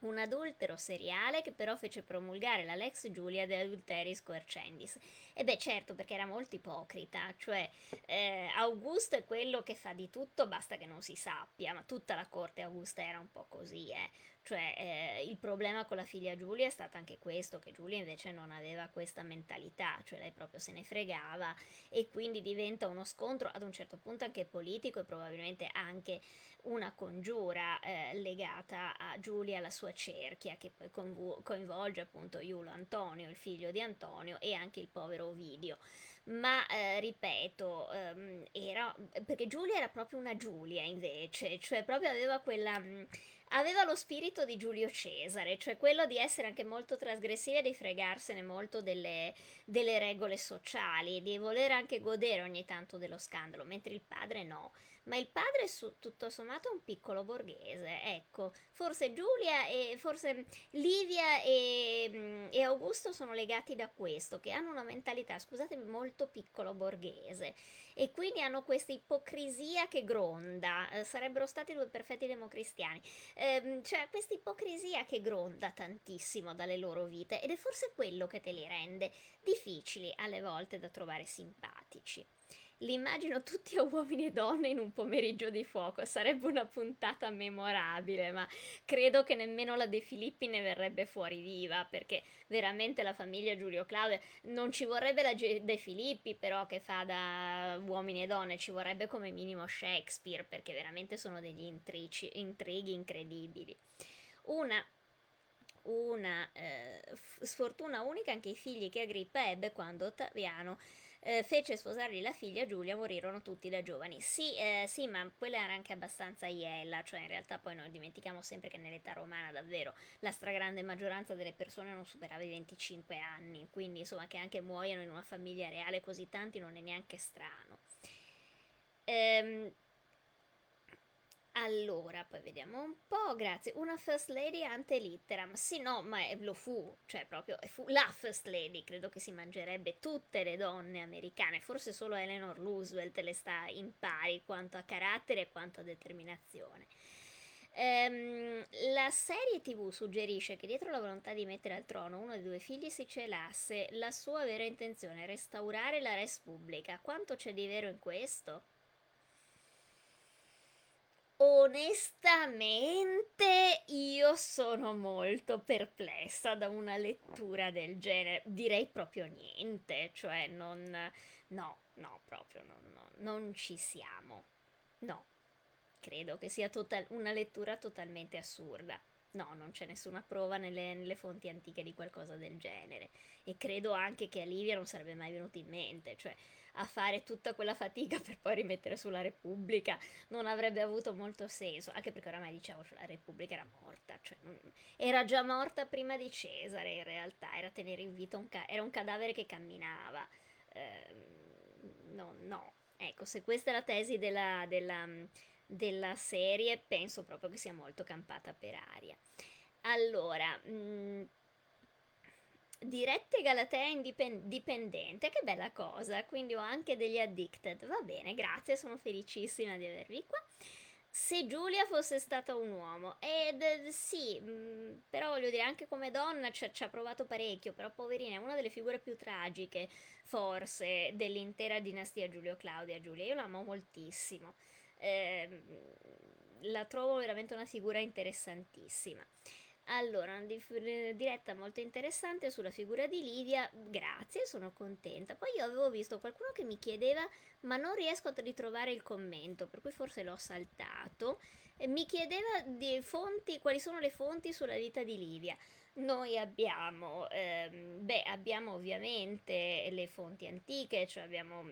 Un adultero seriale che però fece promulgare la Lex Giulia de Adulteris Coercendis. E beh, certo, perché era molto ipocrita, cioè eh, Augusto è quello che fa di tutto, basta che non si sappia, ma tutta la corte Augusta era un po' così, eh. Cioè, eh, il problema con la figlia Giulia è stato anche questo, che Giulia invece non aveva questa mentalità, cioè lei proprio se ne fregava e quindi diventa uno scontro ad un certo punto anche politico e probabilmente anche una congiura eh, legata a Giulia alla sua cerchia, che poi convu- coinvolge appunto Iulo Antonio, il figlio di Antonio, e anche il povero Ovidio. Ma eh, ripeto, ehm, era perché Giulia era proprio una Giulia invece, cioè proprio aveva quella. mh, Aveva lo spirito di Giulio Cesare, cioè quello di essere anche molto trasgressiva e di fregarsene molto delle, delle regole sociali, di voler anche godere ogni tanto dello scandalo, mentre il padre no. Ma il padre su- tutto sommato un piccolo borghese, ecco. Forse Giulia e forse Livia e, mm, e Augusto sono legati da questo, che hanno una mentalità, scusatemi, molto piccolo borghese. E quindi hanno questa ipocrisia che gronda, eh, sarebbero stati due perfetti democristiani, Ehm, cioè questa ipocrisia che gronda tantissimo dalle loro vite ed è forse quello che te li rende difficili alle volte da trovare simpatici. Li immagino tutti a uomini e donne in un pomeriggio di fuoco, sarebbe una puntata memorabile, ma credo che nemmeno la De Filippi ne verrebbe fuori viva, perché veramente la famiglia Giulio Claudio non ci vorrebbe la De Filippi però che fa da uomini e donne, ci vorrebbe come minimo Shakespeare, perché veramente sono degli intrici- intrighi incredibili. Una una eh, sfortuna unica anche i figli che Agrippa ebbe quando Ottaviano eh, fece sposargli la figlia Giulia, morirono tutti da giovani. Sì, eh, sì, ma quella era anche abbastanza iella, cioè in realtà poi noi dimentichiamo sempre che nell'età romana davvero la stragrande maggioranza delle persone non superava i 25 anni, quindi insomma che anche muoiano in una famiglia reale così tanti non è neanche strano. Ehm, allora, poi vediamo un po', grazie. Una first lady ante litteram. Sì, no, ma è- lo fu, cioè proprio fu la first lady. Credo che si mangerebbe tutte le donne americane. Forse solo Eleanor Roosevelt le sta in pari quanto a carattere e quanto a determinazione. Ehm, la serie TV suggerisce che dietro la volontà di mettere al trono uno dei due figli si celasse la sua vera intenzione, restaurare la res pubblica. Quanto c'è di vero in questo? Onestamente, io sono molto perplessa da una lettura del genere. Direi proprio niente, cioè non... No, no, proprio no, no, non ci siamo. No, credo che sia total- una lettura totalmente assurda. No, non c'è nessuna prova nelle, nelle fonti antiche di qualcosa del genere. E credo anche che a Livia non sarebbe mai venuto in mente, cioè a fare tutta quella fatica per poi rimettere sulla Repubblica non avrebbe avuto molto senso, anche perché oramai diciamo la Repubblica era morta, cioè, non- era già morta prima di Cesare in realtà, era tenere in vita un, ca- era un cadavere che camminava. Ehm, no, no. Ecco, se questa è la tesi della, della, della serie, penso proprio che sia molto campata per aria. Allora, mh, dirette Galatea indipen- dipendente, che bella cosa, quindi ho anche degli addicted. Va bene, grazie, sono felicissima di avervi qua. Se Giulia fosse stata un uomo, ed eh, sì, mh, però voglio dire, anche come donna ci ha provato parecchio, però poverina è una delle figure più tragiche, forse, dell'intera dinastia Giulio-Claudia Giulia. Io l'amo moltissimo. Ehm, la trovo veramente una figura interessantissima. Allora, una diretta molto interessante sulla figura di Livia, grazie, sono contenta. Poi io avevo visto qualcuno che mi chiedeva, ma non riesco a ritrovare il commento, per cui forse l'ho saltato, mi chiedeva di fonti, quali sono le fonti sulla vita di Livia. Noi abbiamo, ehm, beh, abbiamo ovviamente le fonti antiche, cioè abbiamo,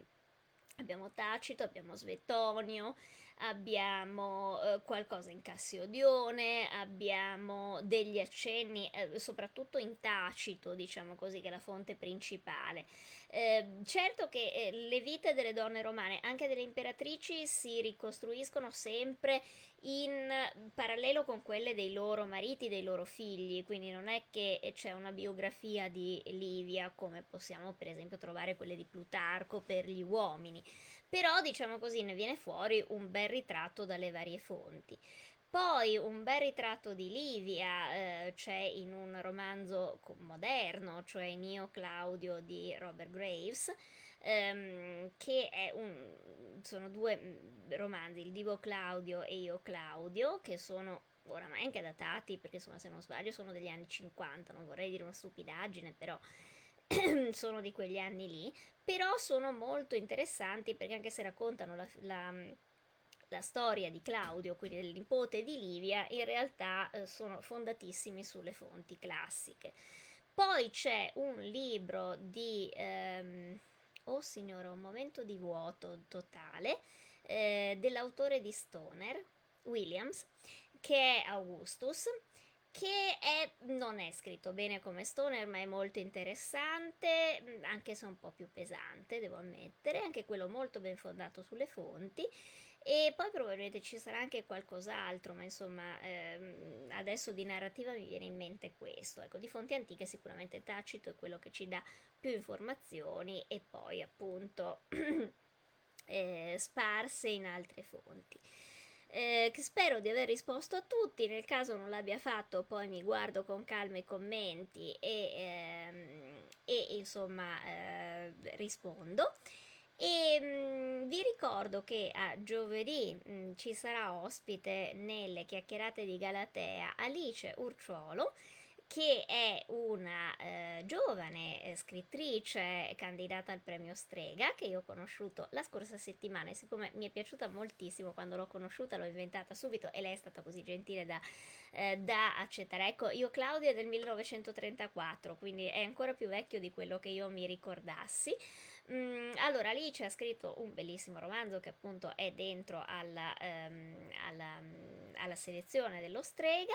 abbiamo Tacito, abbiamo Svetonio, abbiamo eh, qualcosa in Cassiodione, abbiamo degli accenni, eh, soprattutto in Tacito, diciamo così, che è la fonte principale. Eh, certo che eh, le vite delle donne romane, anche delle imperatrici, si ricostruiscono sempre in parallelo con quelle dei loro mariti, dei loro figli, quindi non è che c'è una biografia di Livia come possiamo per esempio trovare quelle di Plutarco per gli uomini, però diciamo così ne viene fuori un bel ritratto dalle varie fonti. Poi un bel ritratto di Livia eh, c'è in un romanzo moderno, cioè in Io Claudio di Robert Graves, ehm, che un, sono due mm, romanzi, Il Divo Claudio e Io Claudio, che sono oramai anche datati, perché insomma se non sbaglio sono degli anni 50, non vorrei dire una stupidaggine, però sono di quegli anni lì, però sono molto interessanti perché anche se raccontano la, la la storia di Claudio, quindi del nipote di Livia, in realtà eh, sono fondatissimi sulle fonti classiche. Poi c'è un libro di... Ehm, oh signora, un momento di vuoto totale, eh, dell'autore di Stoner, Williams, che è Augustus, che è, non è scritto bene come Stoner, ma è molto interessante, anche se un po' più pesante, devo ammettere, anche quello molto ben fondato sulle fonti. E poi probabilmente ci sarà anche qualcos'altro, ma insomma, ehm, adesso di narrativa mi viene in mente questo. Ecco, di fonti antiche sicuramente Tacito è quello che ci dà più informazioni e poi appunto eh, sparse in altre fonti. Eh, spero di aver risposto a tutti, nel caso non l'abbia fatto poi mi guardo con calma i commenti e, ehm, e insomma eh, rispondo. E mh, mm, vi ricordo che a giovedì mh, mm, ci sarà ospite nelle chiacchierate di Galatea Alice Urciolo che è una eh, giovane eh, scrittrice candidata al premio Strega che io ho conosciuto la scorsa settimana e siccome mi è piaciuta moltissimo quando l'ho conosciuta l'ho inventata subito e lei è stata così gentile da, eh, da accettare. Ecco, io Claudia è del 1934, quindi è ancora più vecchio di quello che io mi ricordassi. Mm, allora, Alice ha scritto un bellissimo romanzo che appunto è dentro alla, um, alla, um, alla selezione dello Strega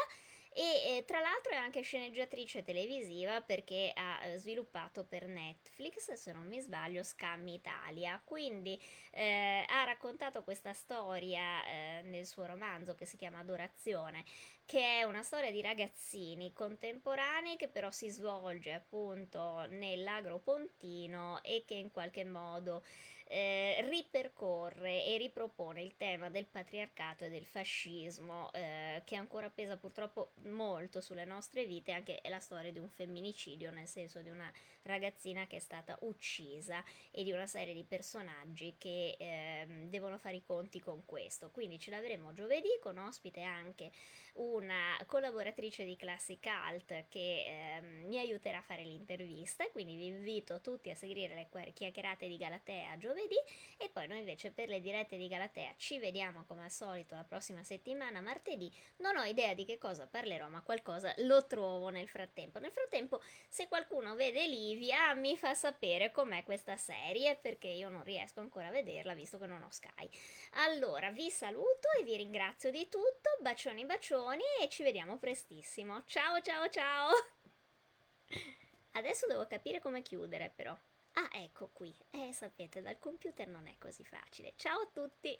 e eh, tra l'altro è anche sceneggiatrice televisiva perché ha eh, sviluppato per Netflix, se non mi sbaglio, Scam Italia. Quindi eh, ha raccontato questa storia eh, nel suo romanzo che si chiama Adorazione, che è una storia di ragazzini contemporanei che però si svolge appunto nell'agropontino e che in qualche modo eh, ripercorre e ripropone il tema del patriarcato e del fascismo eh, che ancora pesa purtroppo molto sulle nostre vite, anche la storia di un femminicidio, nel senso di una ragazzina che è stata uccisa e di una serie di personaggi che eh, devono fare i conti con questo. Quindi ce l'avremo giovedì con ospite anche una collaboratrice di Classic Alt che eh, mi aiuterà a fare l'intervista, quindi vi invito tutti a seguire le chiacchierate di Galatea giovedì e poi noi invece per le dirette di Galatea ci vediamo come al solito la prossima settimana martedì. Non ho idea di che cosa parlerò, ma qualcosa lo trovo nel frattempo. Nel frattempo, se qualcuno vede Livia, mi fa sapere com'è questa serie perché io non riesco ancora a vederla visto che non ho Sky. Allora, vi saluto e vi ringrazio di tutto. Bacioni bacioni bacioni e ci vediamo prestissimo. Ciao ciao ciao! Adesso devo capire come chiudere però. Ah, ecco qui. Eh, sapete, dal computer non è così facile. Ciao a tutti!